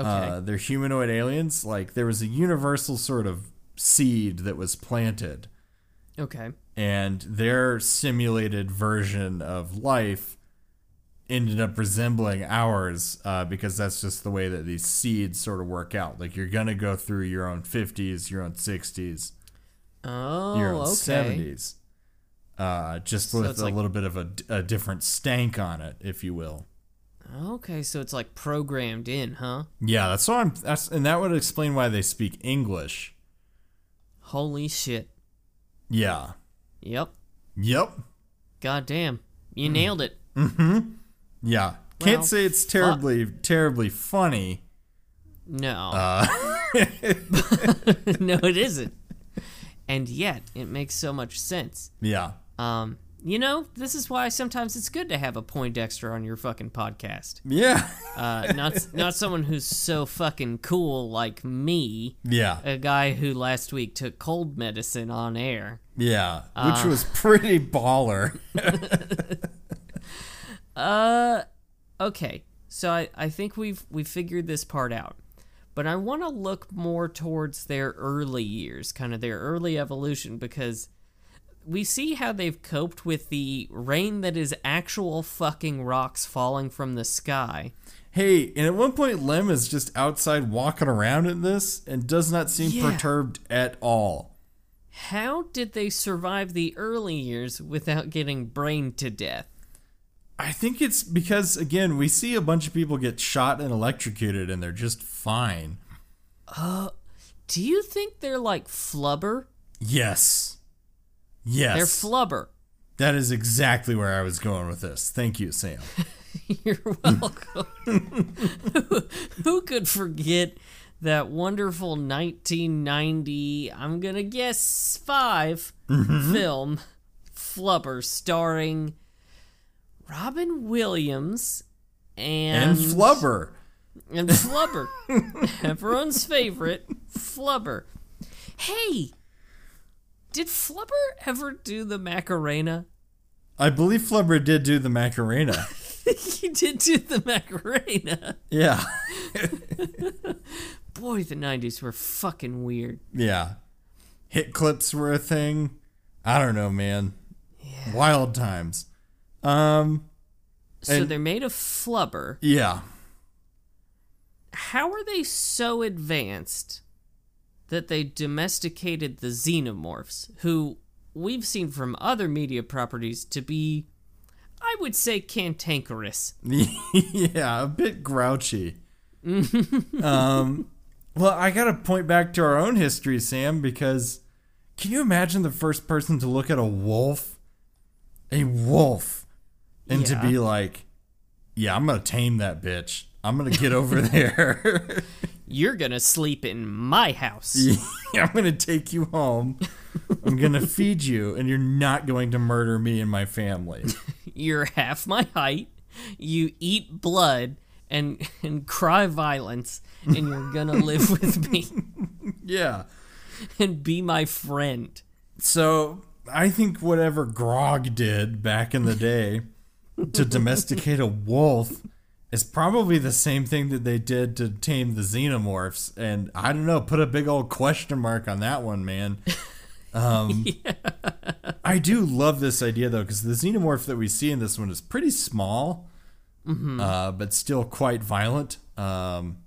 Okay. Uh, they're humanoid aliens. Like there was a universal sort of seed that was planted, okay. and their simulated version of life ended up resembling ours uh, because that's just the way that these seeds sort of work out. Like you're gonna go through your own 50s, your own 60s, Oh, your own okay. 70s. Uh, just with a like- little bit of a, a different stank on it, if you will. Okay, so it's like programmed in, huh? Yeah, that's what I'm. That's and that would explain why they speak English. Holy shit. Yeah. Yep. Yep. God damn. You nailed it. Yeah. Can't Well, say it's terribly, terribly funny. No. Uh. no, it isn't. And yet, it makes so much sense. Yeah. Um, you know, this is why sometimes it's good to have a Poindexter on your fucking podcast. Yeah. Uh, not not someone who's so fucking cool like me, Yeah. a guy who last week took cold medicine on air. Yeah. Uh. Which was pretty baller. Uh, okay, so I, I think we've we figured this part out. But I want to look more towards their early years, kind of their early evolution, because we see how they've coped with the rain that is actual fucking rocks falling from the sky. Hey, and at one point, Lem is just outside walking around in this and does not seem Yeah. perturbed at all. How did they survive the early years without getting brained to death? I think it's because, again, we see a bunch of people get shot and electrocuted and they're just fine. Uh, do you think they're like flubber? Yes. Yes. They're flubber. that is exactly where I was going with this. Thank you, Sam. You're welcome. who, who could forget that wonderful 1990, I'm gonna guess 5 film, Flubber, starring Robin Williams and, And Flubber. and Flubber, everyone's favorite, Flubber. Hey, did Flubber ever do the Macarena? I believe Flubber did do the Macarena. he did do the Macarena. yeah. Boy, the 90s were fucking weird. Yeah. Hit clips were a thing. I don't know, man. Wild times. Um, So And- they're made of flubber. yeah. How are they so advanced that they domesticated the xenomorphs, who we've seen from other media properties to be, I would say, cantankerous? yeah, a bit grouchy. um, well, I got to point back to our own history, Sam, because can you imagine the first person to look at a wolf? A wolf. And to be like, yeah, I'm going to tame that bitch. I'm going to get over there. You're gonna sleep in my house. I'm going to take you home. I'm going to feed you, and you're not going to murder me and my family. You're half my height. You eat blood and and cry violence, and you're gonna live with me yeah. and be my friend. So I think whatever Grog did back in the day to domesticate a wolf is probably the same thing that they did to tame the xenomorphs. And I don't know, put a big old question mark on that one, man. Um, I do love this idea though, because the xenomorph that we see in this one is pretty small, uh, but still quite violent. Um,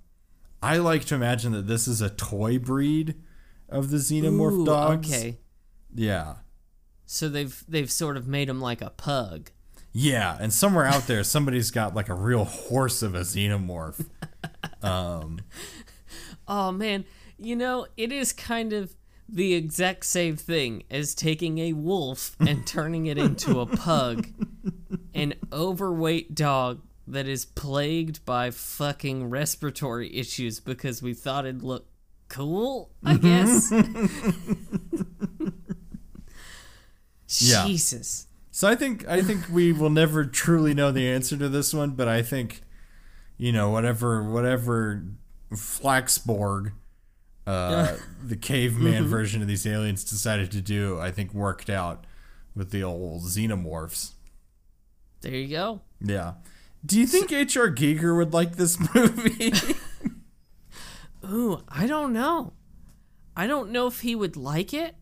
I like to imagine that this is a toy breed of the xenomorph Ooh, dogs. Okay, Yeah. so they've they've sort of made him like a pug. Yeah, and somewhere out there, somebody's got like a real horse of a xenomorph. Um, Oh man, you know it is kind of the exact same thing as taking a wolf and turning it into a pug, an overweight dog that is plagued by fucking respiratory issues because we thought it'd look cool. I guess. Yeah. Jesus. So I think I think we will never truly know the answer to this one, but I think, you know, whatever whatever Flaxborg, uh, the caveman version of these aliens decided to do, I think worked out with the old xenomorphs. There you go. Yeah. Do you think H.R. Giger would like this movie? Ooh, I don't know. I don't know if he would like it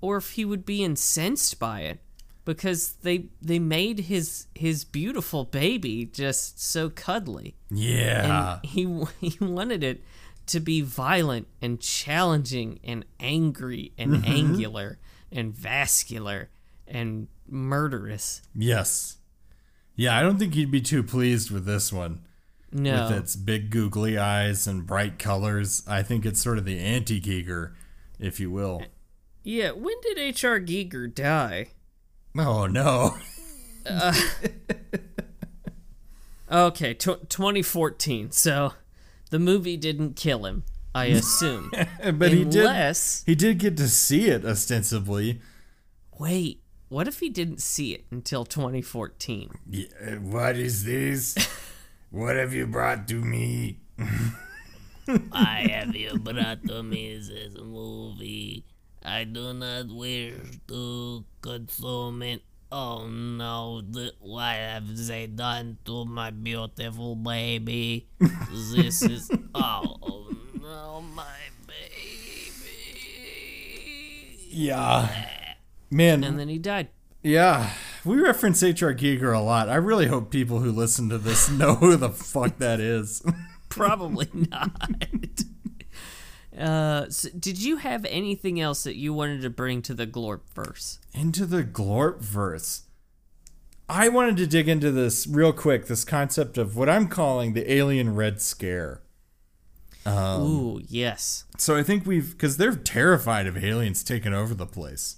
or if he would be incensed by it because they they made his his beautiful baby just so cuddly yeah. and he he wanted it to be violent and challenging and angry and mm-hmm. angular and vascular and murderous. Yes. Yeah, I don't think he'd be too pleased with this one. No. with its big googly eyes and bright colors. I think it's sort of the anti Giger, if you will. Yeah, when did H.R. Giger die? Oh no. Uh, okay, tw 2014. So the movie didn't kill him, I assume. but he did. Unless, He did get to see it ostensibly. wait, what if he didn't see it until 2014? Yeah, what is this? what have you brought to me? I have you brought to me this movie. I do not wish to consume it. Oh no, what have they done to my beautiful baby? this is. Oh no, my baby. Yeah. Man, And then he died. yeah. We reference H.R. Giger a lot. I really hope people who listen to this know who the fuck that is. Probably not. Uh, so did you have anything else that you wanted to bring to the Glorp verse? into the Glorp verse. I wanted to dig into this real quick this concept of what I'm calling the alien red scare. Um, Ooh, yes. So I think we've, because they're terrified of aliens taking over the place.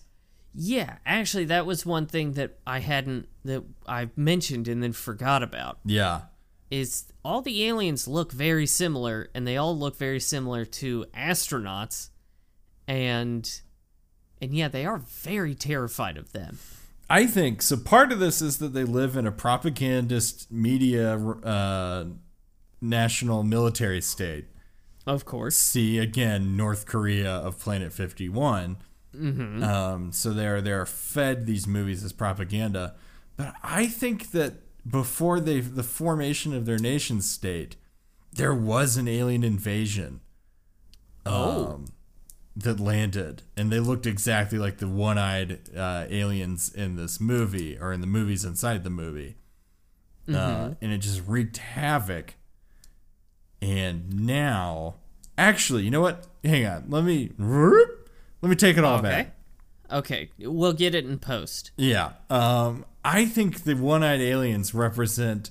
Yeah, actually, that was one thing that I hadn't that I mentioned and then forgot about. Yeah. Is all the aliens look very similar, and they all look very similar to astronauts, and and yeah, they are very terrified of them. I think so. Part of this is that they live in a propagandist media uh, national military state. Of course. See again, North Korea of Planet Fifty One. Um, so they're they're fed these movies as propaganda, but I think that before they the formation of their nation state, there was an alien invasion. Um, that landed, and they looked exactly like the one-eyed uh, aliens in this movie, or in the movies inside the movie, uh, and it just wreaked havoc. And now, actually, you know what? Hang on, let me let me take it all Okay. back. Okay, we'll get it in post. Yeah. Um, I think the one eyed aliens represent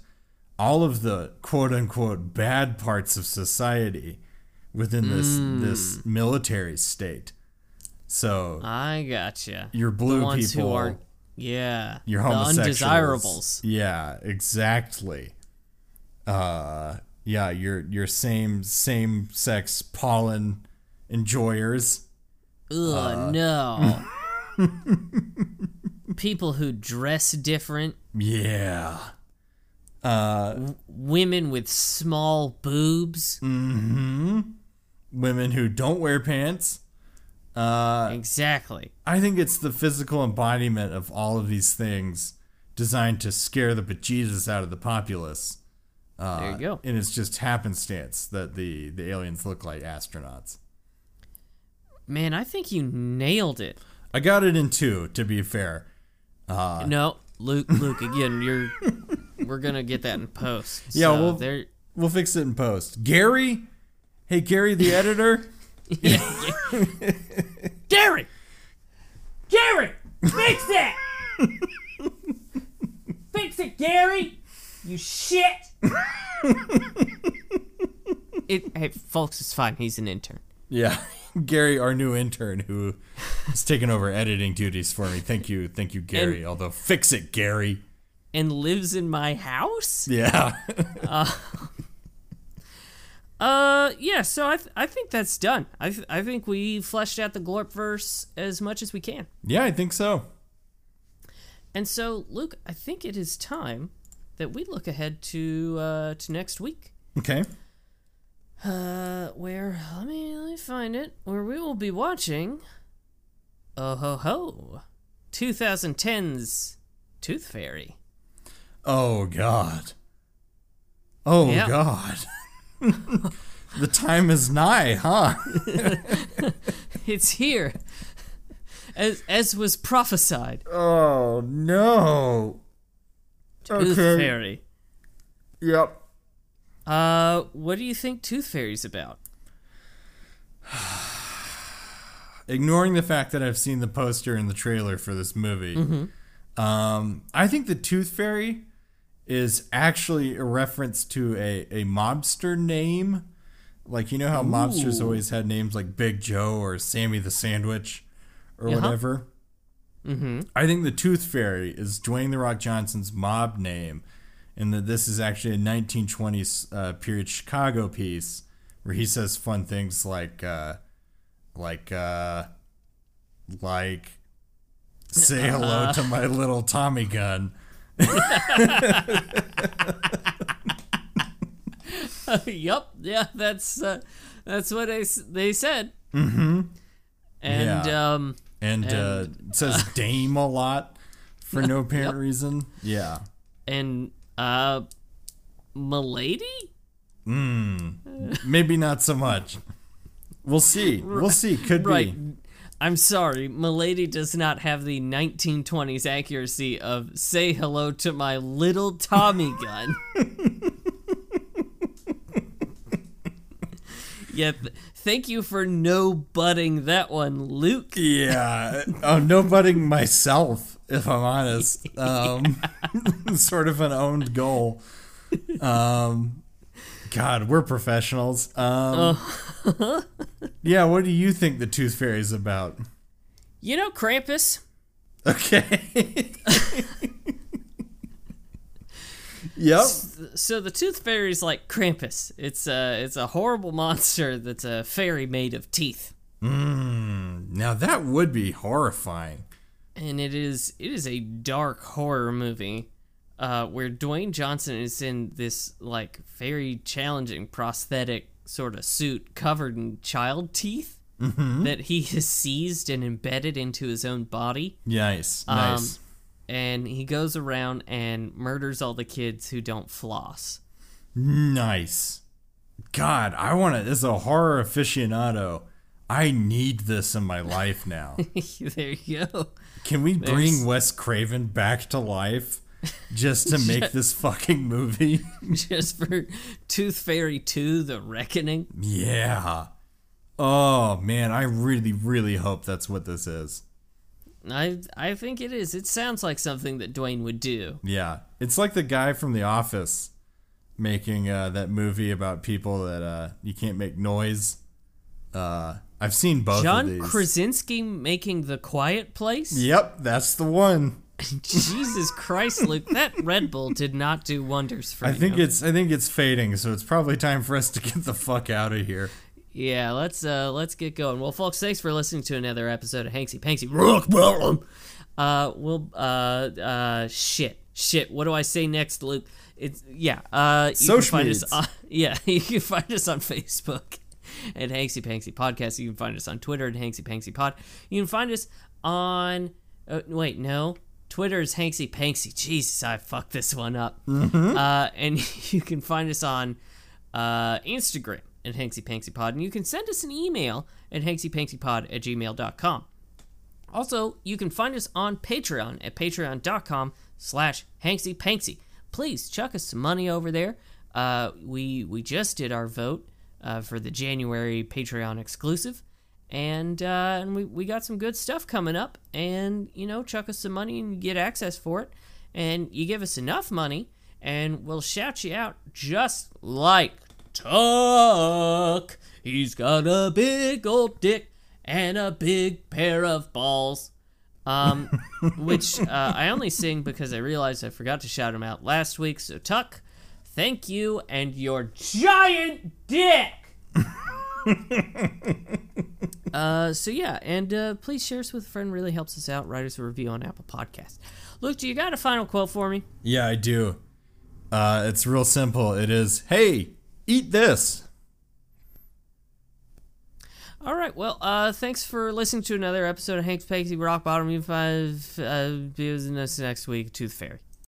all of the quote unquote bad parts of society within this this military state. So I gotcha. your blue people, are, yeah, your the homosexuals. undesirables. Yeah, exactly. Uh yeah, your your same same sex pollen enjoyers. Ugh, Uh. no. People who dress different, Yeah. Uh women with small boobs. Mm-hmm. Women who don't wear pants. Uh, Exactly. I think it's the physical embodiment of all of these things designed to scare the bejesus out of the populace. Uh, There you go. And it's just happenstance that the, the aliens look like astronauts. Man, I think you nailed it. I got it in two, to be fair. Uh, no, Luke, Luke, again, you're. We're gonna get that in post. Yeah, So well- there. We'll fix it in post. Gary? Hey, Gary, the editor? Gary, Gary, fix that. fix it, Gary. You shit. it, hey, folks, it's fine. He's an intern. Yeah. Gary, our new intern who has taken over editing duties for me. Thank you. Thank you, Gary. Although, fix it, Gary. and lives in my house. Yeah. Uh, yeah. So I, th- I think that's done. I, th- I think we fleshed out the Glorp verse as much as we can. yeah, I think so. And so, Luke, I think it is time that we look ahead to uh to next week. Okay. Uh, where let me let me find it. Where we will be watching. Oh ho ho, 2010's Tooth Fairy. Oh God. Oh Yeah. God. the time is nigh, huh? It's here, as as was prophesied. Oh no. Tooth Fairy. Yep. Uh, what do you think Tooth Fairy's about? Ignoring the fact that I've seen the poster and the trailer for this movie, um, I think the Tooth Fairy is actually a reference to a, a mobster name. Like you know how mobsters always had names like Big Joe or Sammy the Sandwich or Uh-huh. whatever. Mm-hmm. I think the Tooth Fairy is Dwayne the Rock Johnson's mob name, and that this is actually a 1920s uh, period Chicago piece where he says fun things like, uh, like, uh, like, say hello to my little Tommy gun. yup, yeah, that's uh, that's what they they said. Mm-hmm. And Yeah. um, And, uh, it says dame a lot for no apparent Yep. reason. Yeah. and uh, Milady. Hmm Maybe not so much. We'll see. We'll see. Could Right. be. I'm sorry, Milady does not have the 1920s accuracy of "Say hello to my little Tommy gun." yeah, th- thank you for no butting that one, Luke. Yeah. Oh, no butting myself, if I'm honest. Um, sort of an owned goal. Um, God, we're professionals. Um, yeah, what do you think the Tooth Fairy is about? You know, Krampus. Okay. Yep. So the Tooth Fairy is like Krampus. It's a it's a horrible monster that's a fairy made of teeth. Now that would be horrifying. and it is it is a dark horror movie uh, where Dwayne Johnson is in this like very challenging prosthetic sort of suit covered in child teeth that he has seized and embedded into his own body, Nice. Um, Nice. And he goes around and murders all the kids who don't floss. Nice. God, I want to. This is a horror aficionado, I need this in my life now. there you go. Can we There's- bring Wes Craven back to life just to make this fucking movie? Just for Tooth Fairy 2 The Reckoning. yeah. Oh man, I really, really hope that's what this is. I I think it is. It sounds like something that Dwayne would do. Yeah, it's like the guy from The Office making uh, that movie about people that uh, you can't make noise. Uh, I've seen both John. Krasinski making The Quiet Place? Yep, that's the one. Jesus Christ, Luke, that Red Bull did not do wonders for me. I you. think it's I think it's fading, so it's probably time for us to get the fuck out of here. Yeah, let's uh let's get going. Well, folks, thanks for listening to another episode of Hanksy Panksy Rock Bottom. Uh, we'll uh uh shit shit. What do I say next, Luke? It's yeah. Uh, you Social can find us on yeah. You can find us on Facebook at Hanksy Panksy Podcast. You can find us on Twitter at Hanksy Panksy Pod. You can find us on uh, wait no. Twitter is Hanksy Panksy. Jesus, I fucked this one up. Uh, and you can find us on uh, Instagram at Hanksy Panksy Pod. And you can send us an email at hanksypanksypod at gmail.com. Also, you can find us on Patreon at patreon.com slash hanksypanksy. Please chuck us some money over there. Uh, we we just did our vote uh, for the January Patreon exclusive, and uh, and we, we got some good stuff coming up. And you know, chuck us some money and get access for it. And you give us enough money, and we'll shout you out just like Tuck. He's got a big old dick and a big pair of balls. Um, which uh, I only sing because I realized I forgot to shout him out last week. So Tuck, thank you and your giant dick. uh, so yeah, and uh, please share us with a friend. Really helps us out. Write us a review on Apple Podcasts. Luke, do you got a final quote for me? Yeah, I do. Uh, it's real simple. It is, hey, eat this. All right. Well, uh, thanks for listening to another episode of Hanksy Panksy Rock Bottom. You find uh, us next week, Tooth Fairy.